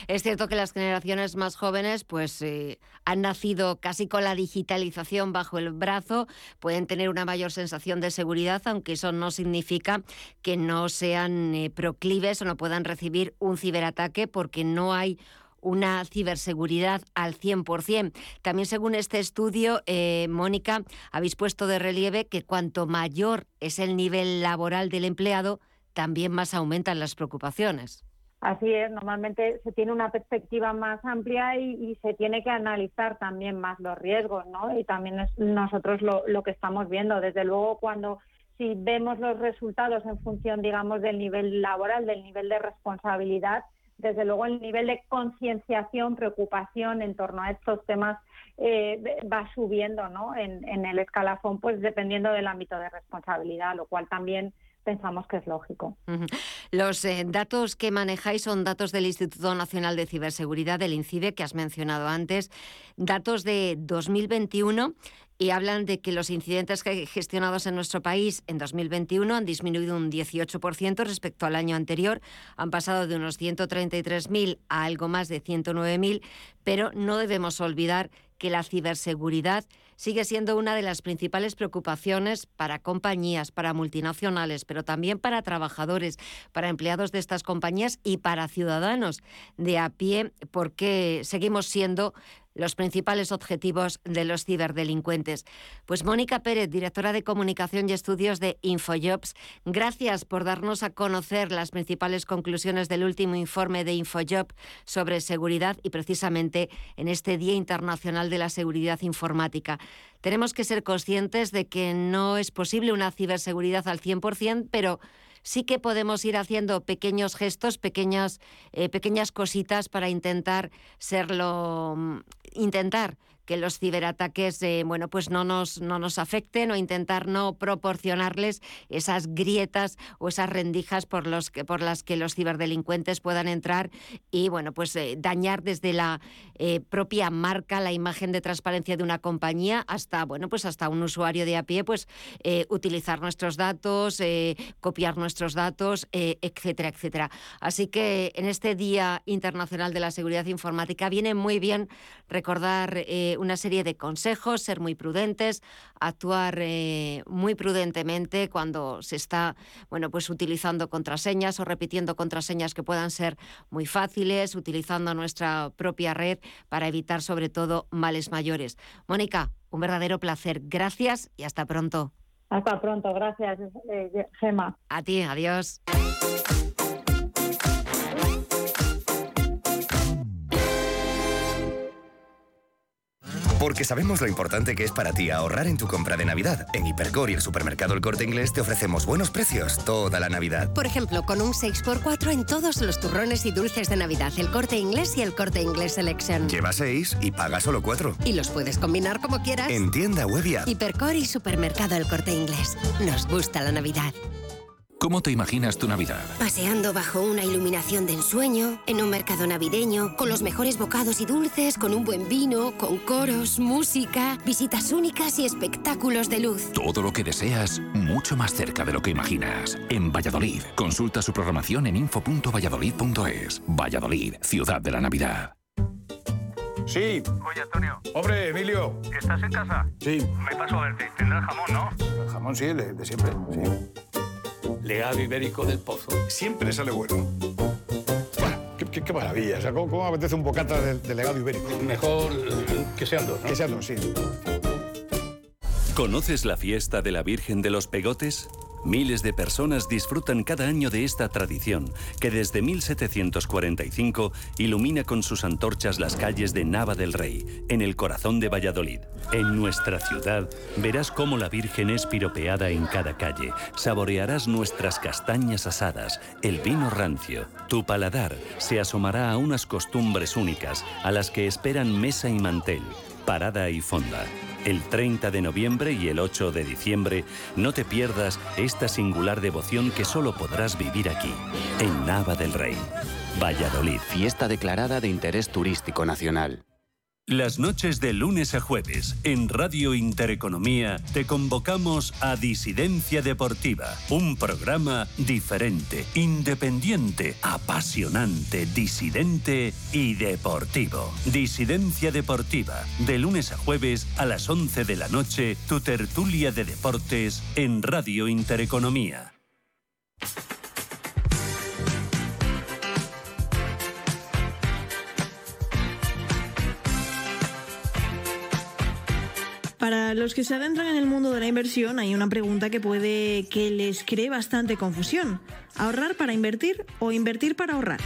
Es cierto que las generaciones más jóvenes pues eh, han nacido casi con la digitalización bajo el brazo, pueden tener una mayor sensación de seguridad, aunque eso no significa que no sean eh, proclives o no puedan recibir un ciberataque porque no hay una ciberseguridad al 100%. También según este estudio, eh, Mónica, habéis puesto de relieve que cuanto mayor es el nivel laboral del empleado, también más aumentan las preocupaciones. Así es, normalmente se tiene una perspectiva más amplia y, se tiene que analizar también más los riesgos, ¿no? Y también es nosotros lo, que estamos viendo. Desde luego, cuando si vemos los resultados en función, digamos, del nivel laboral, del nivel de responsabilidad, desde luego el nivel de concienciación, preocupación en torno a estos temas eh, va subiendo ¿no? en, en, el escalafón, pues dependiendo del ámbito de responsabilidad, lo cual también pensamos que es lógico. Los eh, datos que manejáis son datos del Instituto Nacional de Ciberseguridad, del INCIBE, que has mencionado antes, datos de 2021 y hablan de que los incidentes gestionados en nuestro país en 2021 han disminuido un 18% respecto al año anterior, han pasado de unos 133.000 a algo más de 109.000, pero no debemos olvidar que la ciberseguridad sigue siendo una de las principales preocupaciones para compañías, para multinacionales, pero también para trabajadores, para empleados de estas compañías y para ciudadanos de a pie, porque seguimos siendo los principales objetivos de los ciberdelincuentes. Pues Mónica Pérez, directora de Comunicación y Estudios de Infojobs, gracias por darnos a conocer las principales conclusiones del último informe de Infojob sobre seguridad y precisamente en este Día Internacional de la Seguridad Informática. Tenemos que ser conscientes de que no es posible una ciberseguridad al 100%, pero sí que podemos ir haciendo pequeños gestos, pequeñas, eh, pequeñas cositas para intentar serlo, mm, intentar que los ciberataques eh, bueno, pues no nos, no nos afecten o intentar no proporcionarles esas grietas o esas rendijas por, los que, por las que los ciberdelincuentes puedan entrar y bueno, pues eh, dañar desde la eh, propia marca, la imagen de transparencia de una compañía hasta bueno, pues hasta un usuario de a pie, pues utilizar nuestros datos, copiar nuestros datos, etcétera, etcétera. Así que en este Día Internacional de la Seguridad Informática viene muy bien recordar una serie de consejos, ser muy prudentes, actuar eh, muy prudentemente cuando se está bueno, pues utilizando contraseñas o repitiendo contraseñas que puedan ser muy fáciles, utilizando nuestra propia red para evitar sobre todo males mayores. Mónica, un verdadero placer. Gracias y hasta pronto. Hasta pronto, gracias, eh, Gema. A ti, adiós. Porque sabemos lo importante que es para ti ahorrar en tu compra de Navidad. En Hipercor y el supermercado El Corte Inglés te ofrecemos buenos precios toda la Navidad. Por ejemplo, con un 6x4 en todos los turrones y dulces de Navidad, El Corte Inglés y El Corte Inglés Selection. Lleva 6 y paga solo 4. Y los puedes combinar como quieras. En tienda web y Hipercor y supermercado El Corte Inglés. Nos gusta la Navidad. ¿Cómo te imaginas tu Navidad? Paseando bajo una iluminación de ensueño, en un mercado navideño, con los mejores bocados y dulces, con un buen vino, con coros, música, visitas únicas y espectáculos de luz. Todo lo que deseas, mucho más cerca de lo que imaginas. En Valladolid, consulta su programación en info.valladolid.es. Valladolid, ciudad de la Navidad. Sí. Oye, Antonio. Hombre, Emilio. ¿Estás en casa? Sí. Me paso a verte. Tendrás jamón, ¿no? El jamón sí, de, de siempre, sí legado ibérico del pozo. Siempre sale bueno. qué, maravilla. O sea, ¿cómo, apetece un bocata de, legado ibérico? Mejor que sean dos, Que sean dos, sí. ¿Conoces la fiesta de la Virgen de los Pegotes? Miles de personas disfrutan cada año de esta tradición, que desde 1745 ilumina con sus antorchas las calles de Nava del Rey, en el corazón de Valladolid. En nuestra ciudad verás cómo la Virgen es piropeada en cada calle, saborearás nuestras castañas asadas, el vino rancio. Tu paladar se asomará a unas costumbres únicas, a las que esperan mesa y mantel, parada y fonda. El 30 de noviembre y el 8 de diciembre no te pierdas esta singular devoción que solo podrás vivir aquí, en Nava del Rey, Valladolid. Fiesta declarada de interés turístico nacional. Las noches de lunes a jueves en Radio Intereconomía te convocamos a Disidencia Deportiva, un programa diferente, independiente, apasionante, disidente y deportivo. Disidencia Deportiva, de lunes a jueves a las 11 de la noche, tu tertulia de deportes en Radio Intereconomía. Para los que se adentran en el mundo de la inversión hay una pregunta que puede que les cree bastante confusión. ¿Ahorrar para invertir o invertir para ahorrar?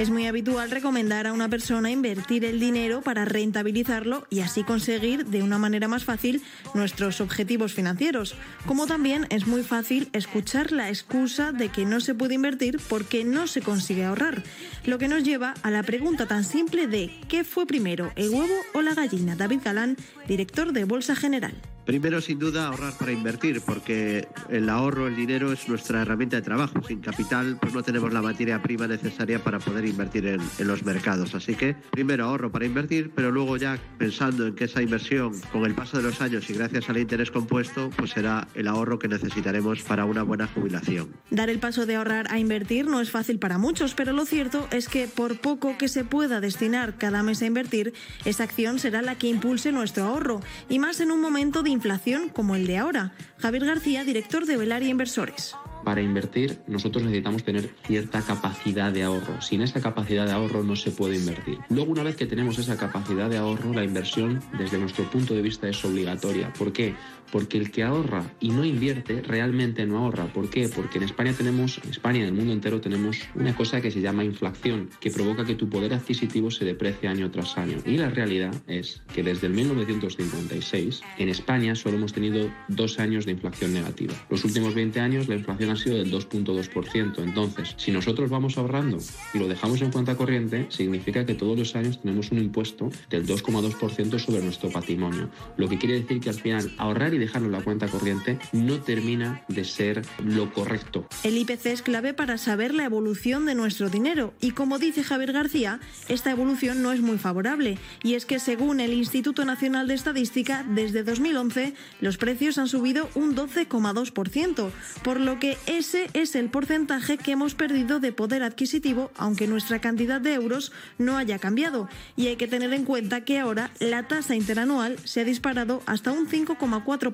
Es muy habitual recomendar a una persona invertir el dinero para rentabilizarlo y así conseguir de una manera más fácil nuestros objetivos financieros. Como también es muy fácil escuchar la excusa de que no se puede invertir porque no se consigue ahorrar. Lo que nos lleva a la pregunta tan simple de ¿qué fue primero, el huevo o la gallina? David Galán, director de Bolsa General. Primero, sin duda, ahorrar para invertir, porque el ahorro, el dinero es nuestra herramienta de trabajo. Sin capital, pues no tenemos la materia prima necesaria para poder invertir en, en, los mercados. Así que, primero ahorro para invertir, pero luego ya pensando en que esa inversión, con el paso de los años y gracias al interés compuesto, pues será el ahorro que necesitaremos para una buena jubilación. Dar el paso de ahorrar a invertir no es fácil para muchos, pero lo cierto es que por poco que se pueda destinar cada mes a invertir, esa acción será la que impulse nuestro ahorro, y más en un momento de inflación como el de ahora. Javier García, director de Velaria Inversores. Para invertir nosotros necesitamos tener cierta capacidad de ahorro. Sin esa capacidad de ahorro no se puede invertir. Luego una vez que tenemos esa capacidad de ahorro, la inversión desde nuestro punto de vista es obligatoria. ¿Por qué? Porque el que ahorra y no invierte realmente no ahorra. ¿Por qué? Porque en España tenemos, en España en el mundo entero tenemos una cosa que se llama inflación, que provoca que tu poder adquisitivo se deprecie año tras año. Y la realidad es que desde el 1956 en España solo hemos tenido dos años de inflación negativa. Los últimos 20 años la inflación ha sido del 2.2%. Entonces, si nosotros vamos ahorrando y lo dejamos en cuenta corriente, significa que todos los años tenemos un impuesto del 2,2% sobre nuestro patrimonio. Lo que quiere decir que al final ahorrar y dejarlo en la cuenta corriente no termina de ser lo correcto. El IPC es clave para saber la evolución de nuestro dinero y como dice Javier García, esta evolución no es muy favorable y es que según el Instituto Nacional de Estadística, desde 2011 los precios han subido un 12,2%, por lo que ese es el porcentaje que hemos perdido de poder adquisitivo, aunque nuestra cantidad de euros no haya cambiado. Y hay que tener en cuenta que ahora la tasa interanual se ha disparado hasta un 5,4%,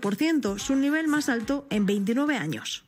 su nivel más alto en 29 años.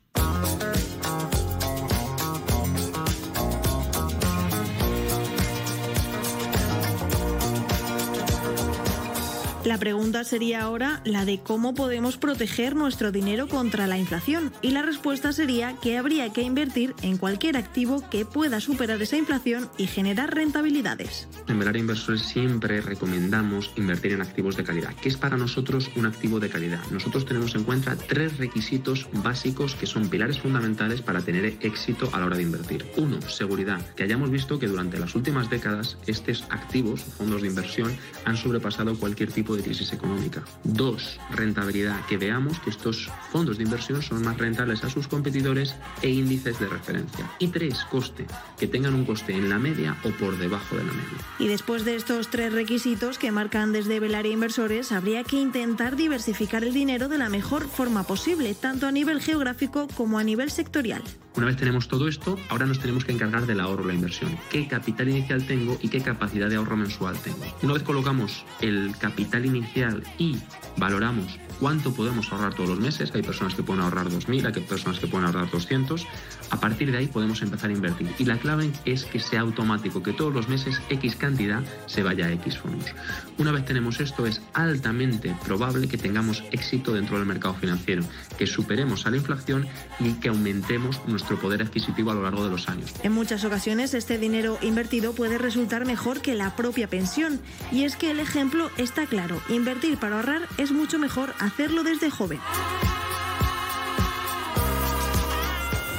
La pregunta sería ahora la de cómo podemos proteger nuestro dinero contra la inflación y la respuesta sería que habría que invertir en cualquier activo que pueda superar esa inflación y generar rentabilidades. En Velaria Inversores siempre recomendamos invertir en activos de calidad. ¿Qué es para nosotros un activo de calidad? Nosotros tenemos en cuenta tres requisitos básicos que son pilares fundamentales para tener éxito a la hora de invertir. Uno, seguridad. Que hayamos visto que durante las últimas décadas estos activos, fondos de inversión, han sobrepasado cualquier tipo de crisis económica. Dos, rentabilidad, que veamos que estos fondos de inversión son más rentables a sus competidores e índices de referencia. Y tres, coste, que tengan un coste en la media o por debajo de la media. Y después de estos tres requisitos que marcan desde Velaria Inversores, habría que intentar diversificar el dinero de la mejor forma posible, tanto a nivel geográfico como a nivel sectorial. Una vez tenemos todo esto, ahora nos tenemos que encargar del ahorro, la inversión. ¿Qué capital inicial tengo y qué capacidad de ahorro mensual tengo? Una vez colocamos el capital inicial y valoramos cuánto podemos ahorrar todos los meses. Hay personas que pueden ahorrar 2.000, hay personas que pueden ahorrar 200. A partir de ahí podemos empezar a invertir. Y la clave es que sea automático, que todos los meses X cantidad se vaya a X fondos. Una vez tenemos esto, es altamente probable que tengamos éxito dentro del mercado financiero, que superemos a la inflación y que aumentemos nuestro poder adquisitivo a lo largo de los años. En muchas ocasiones este dinero invertido puede resultar mejor que la propia pensión. Y es que el ejemplo está claro, invertir para ahorrar es mucho mejor hacerlo desde joven.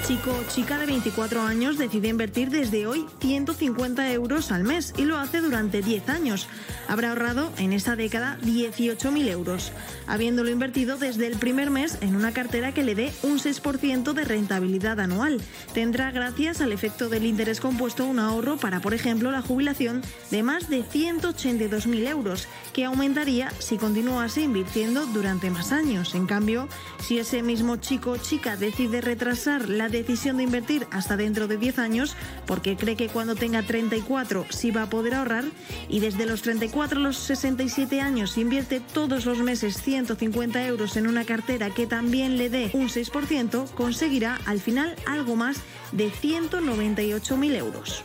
Chico o chica de 24 años decide invertir desde hoy 150 euros al mes y lo hace durante 10 años. Habrá ahorrado en esa década 18.000 euros, habiéndolo invertido desde el primer mes en una cartera que le dé un 6% de rentabilidad anual. Tendrá, gracias al efecto del interés compuesto, un ahorro para, por ejemplo, la jubilación de más de 182.000 euros, que aumentaría si continuase invirtiendo durante más años. En cambio, si ese mismo chico o chica decide retrasar la decisión de invertir hasta dentro de 10 años porque cree que cuando tenga 34 sí va a poder ahorrar y desde los 34 a los 67 años invierte todos los meses 150 euros en una cartera que también le dé un 6%, conseguirá al final algo más de 198.000 euros.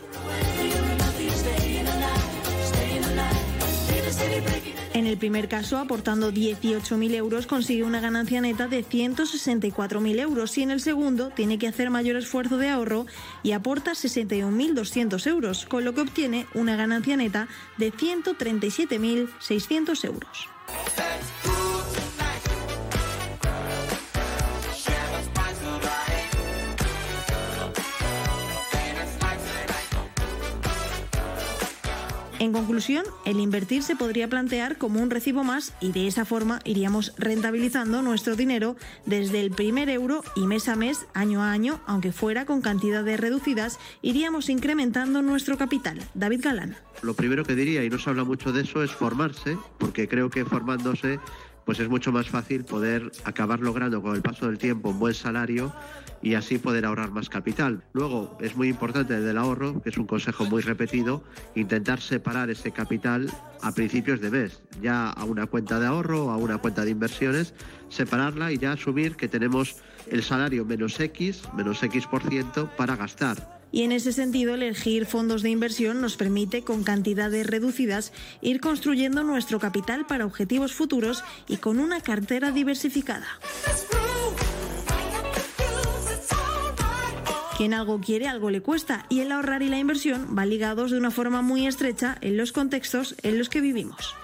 En el primer caso, aportando 18.000 euros, consigue una ganancia neta de 164.000 euros y en el segundo tiene que hacer mayor esfuerzo de ahorro y aporta 61.200 euros, con lo que obtiene una ganancia neta de 137.600 euros. En conclusión, el invertir se podría plantear como un recibo más y de esa forma iríamos rentabilizando nuestro dinero desde el primer euro y mes a mes, año a año, aunque fuera con cantidades reducidas, iríamos incrementando nuestro capital. David Galán. Lo primero que diría, y no se habla mucho de eso, es formarse, porque creo que formándose pues es mucho más fácil poder acabar logrando con el paso del tiempo un buen salario y así poder ahorrar más capital. Luego es muy importante el del ahorro, que es un consejo muy repetido, intentar separar ese capital a principios de mes, ya a una cuenta de ahorro, a una cuenta de inversiones, separarla y ya asumir que tenemos el salario menos X, menos X por ciento para gastar. Y en ese sentido, elegir fondos de inversión nos permite, con cantidades reducidas, ir construyendo nuestro capital para objetivos futuros y con una cartera diversificada. Quien algo quiere, algo le cuesta, y el ahorrar y la inversión van ligados de una forma muy estrecha en los contextos en los que vivimos.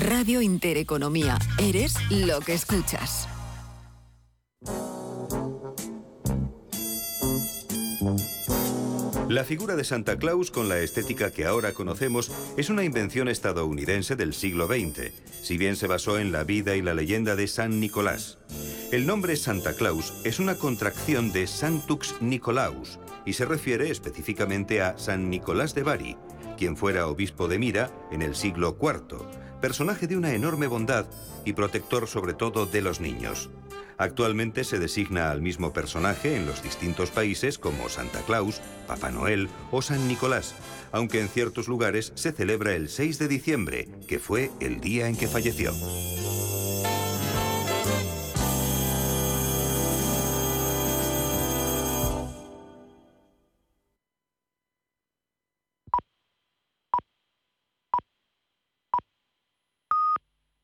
Radio Intereconomía. Eres lo que escuchas. La figura de Santa Claus con la estética que ahora conocemos es una invención estadounidense del siglo XX, si bien se basó en la vida y la leyenda de San Nicolás. El nombre Santa Claus es una contracción de Sanctux Nicolaus y se refiere específicamente a San Nicolás de Bari, quien fuera obispo de Mira en el siglo IV, personaje de una enorme bondad y protector sobre todo de los niños. Actualmente se designa al mismo personaje en los distintos países como Santa Claus, Papá Noel o San Nicolás, aunque en ciertos lugares se celebra el 6 de diciembre, que fue el día en que falleció.